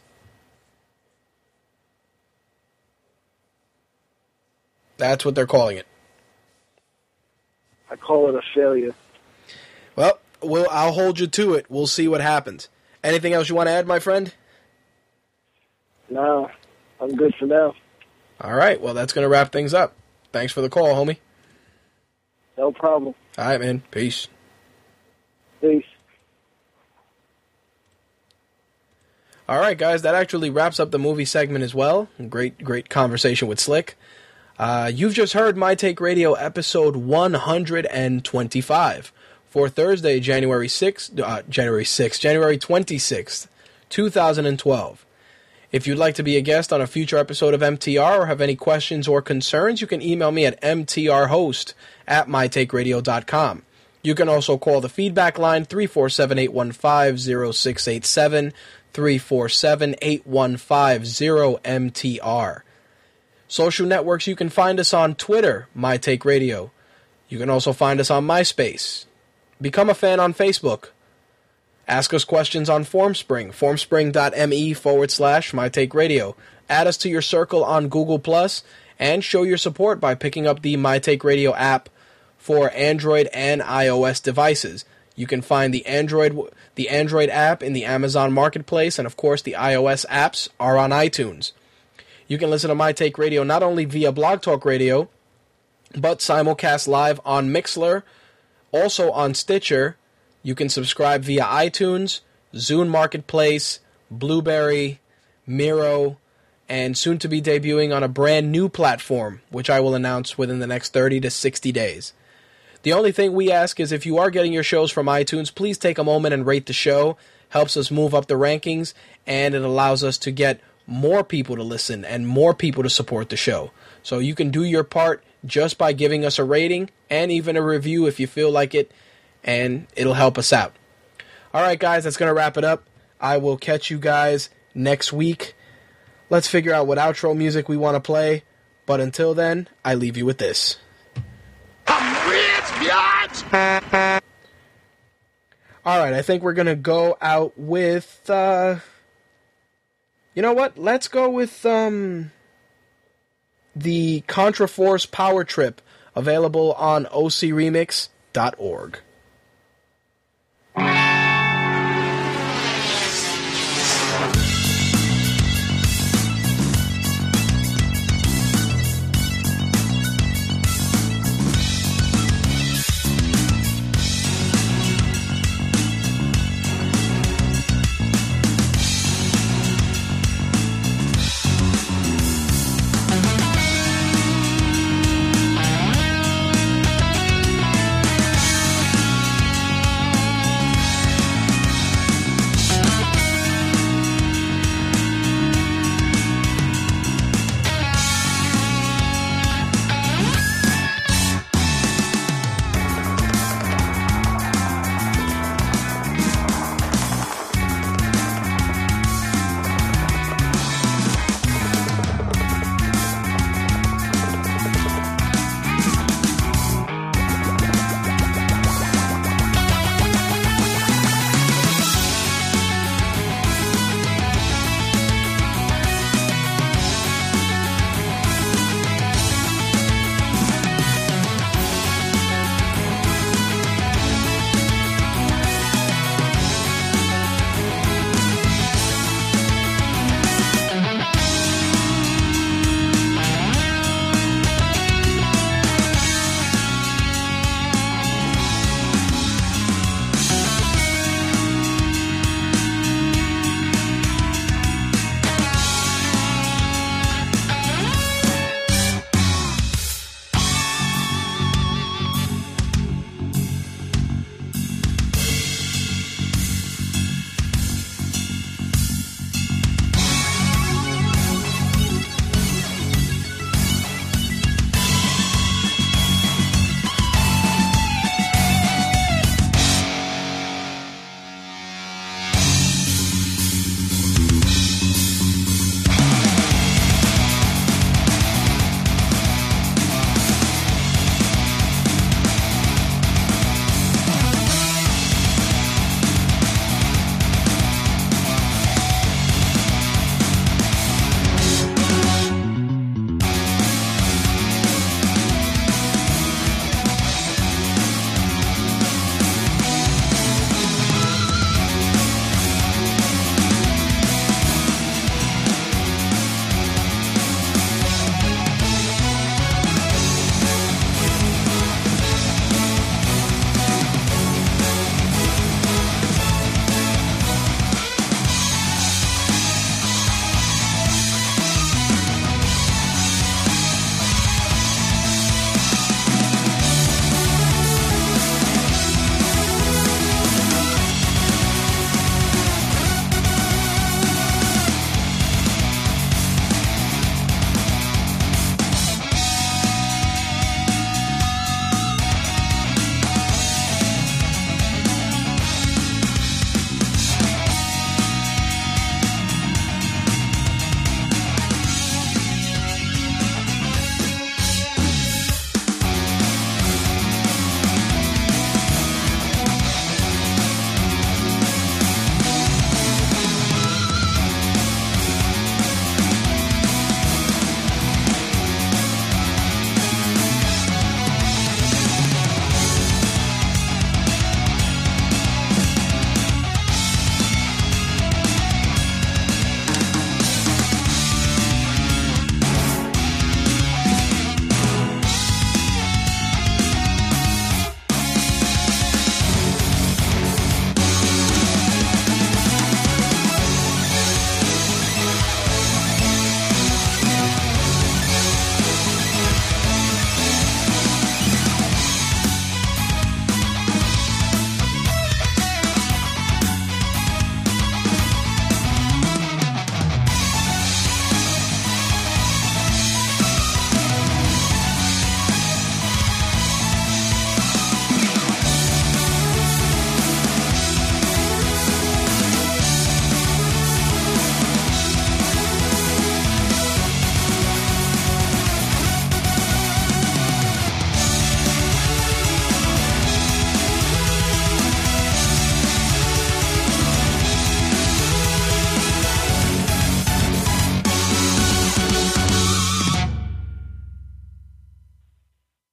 That's what they're calling it. I call it a failure. Well, we'll I'll hold you to it. We'll see what happens. Anything else you want to add, my friend? No, I'm good for now. All right. Well, that's going to wrap things up. Thanks for the call, homie. No problem. All right, man. Peace. Peace. All right, guys, that actually wraps up the movie segment as well. Great, great conversation with Slick. Uh, you've just heard My Take Radio episode 125 for Thursday, January 6th, uh, January 6th, January 26th, 2012. If you'd like to be a guest on a future episode of MTR or have any questions or concerns, you can email me at mtrhost at mytakeradio.com. You can also call the feedback line 347 815 0687 347 815 MTR. Social networks, you can find us on Twitter, My Take Radio. You can also find us on MySpace. Become a fan on Facebook. Ask us questions on Formspring, formspring.me forward slash My Take Radio. Add us to your circle on Google Plus, and show your support by picking up the My Take Radio app for Android and iOS devices. You can find the Android the Android app in the Amazon Marketplace, and of course the iOS apps are on iTunes. You can listen to My Take Radio not only via Blog Talk Radio, but simulcast live on Mixlr, also on Stitcher. You can subscribe via iTunes, Zune Marketplace, Blubrry, Miro, and soon to be debuting on a brand new platform, which I will announce within the next 30 to 60 days. The only thing we ask is if you are getting your shows from iTunes, please take a moment and rate the show. Helps us move up the rankings, and it allows us to get more people to listen and more people to support the show. So you can do your part just by giving us a rating and even a review if you feel like it, and it'll help us out. All right, guys, that's going to wrap it up. I will catch you guys next week. Let's figure out what outro music we want to play. But until then, I leave you with this. All right, I think we're gonna go out with. uh You know what? Let's go with um the Contra Force Power Trip, available on ocremix.org. Bye.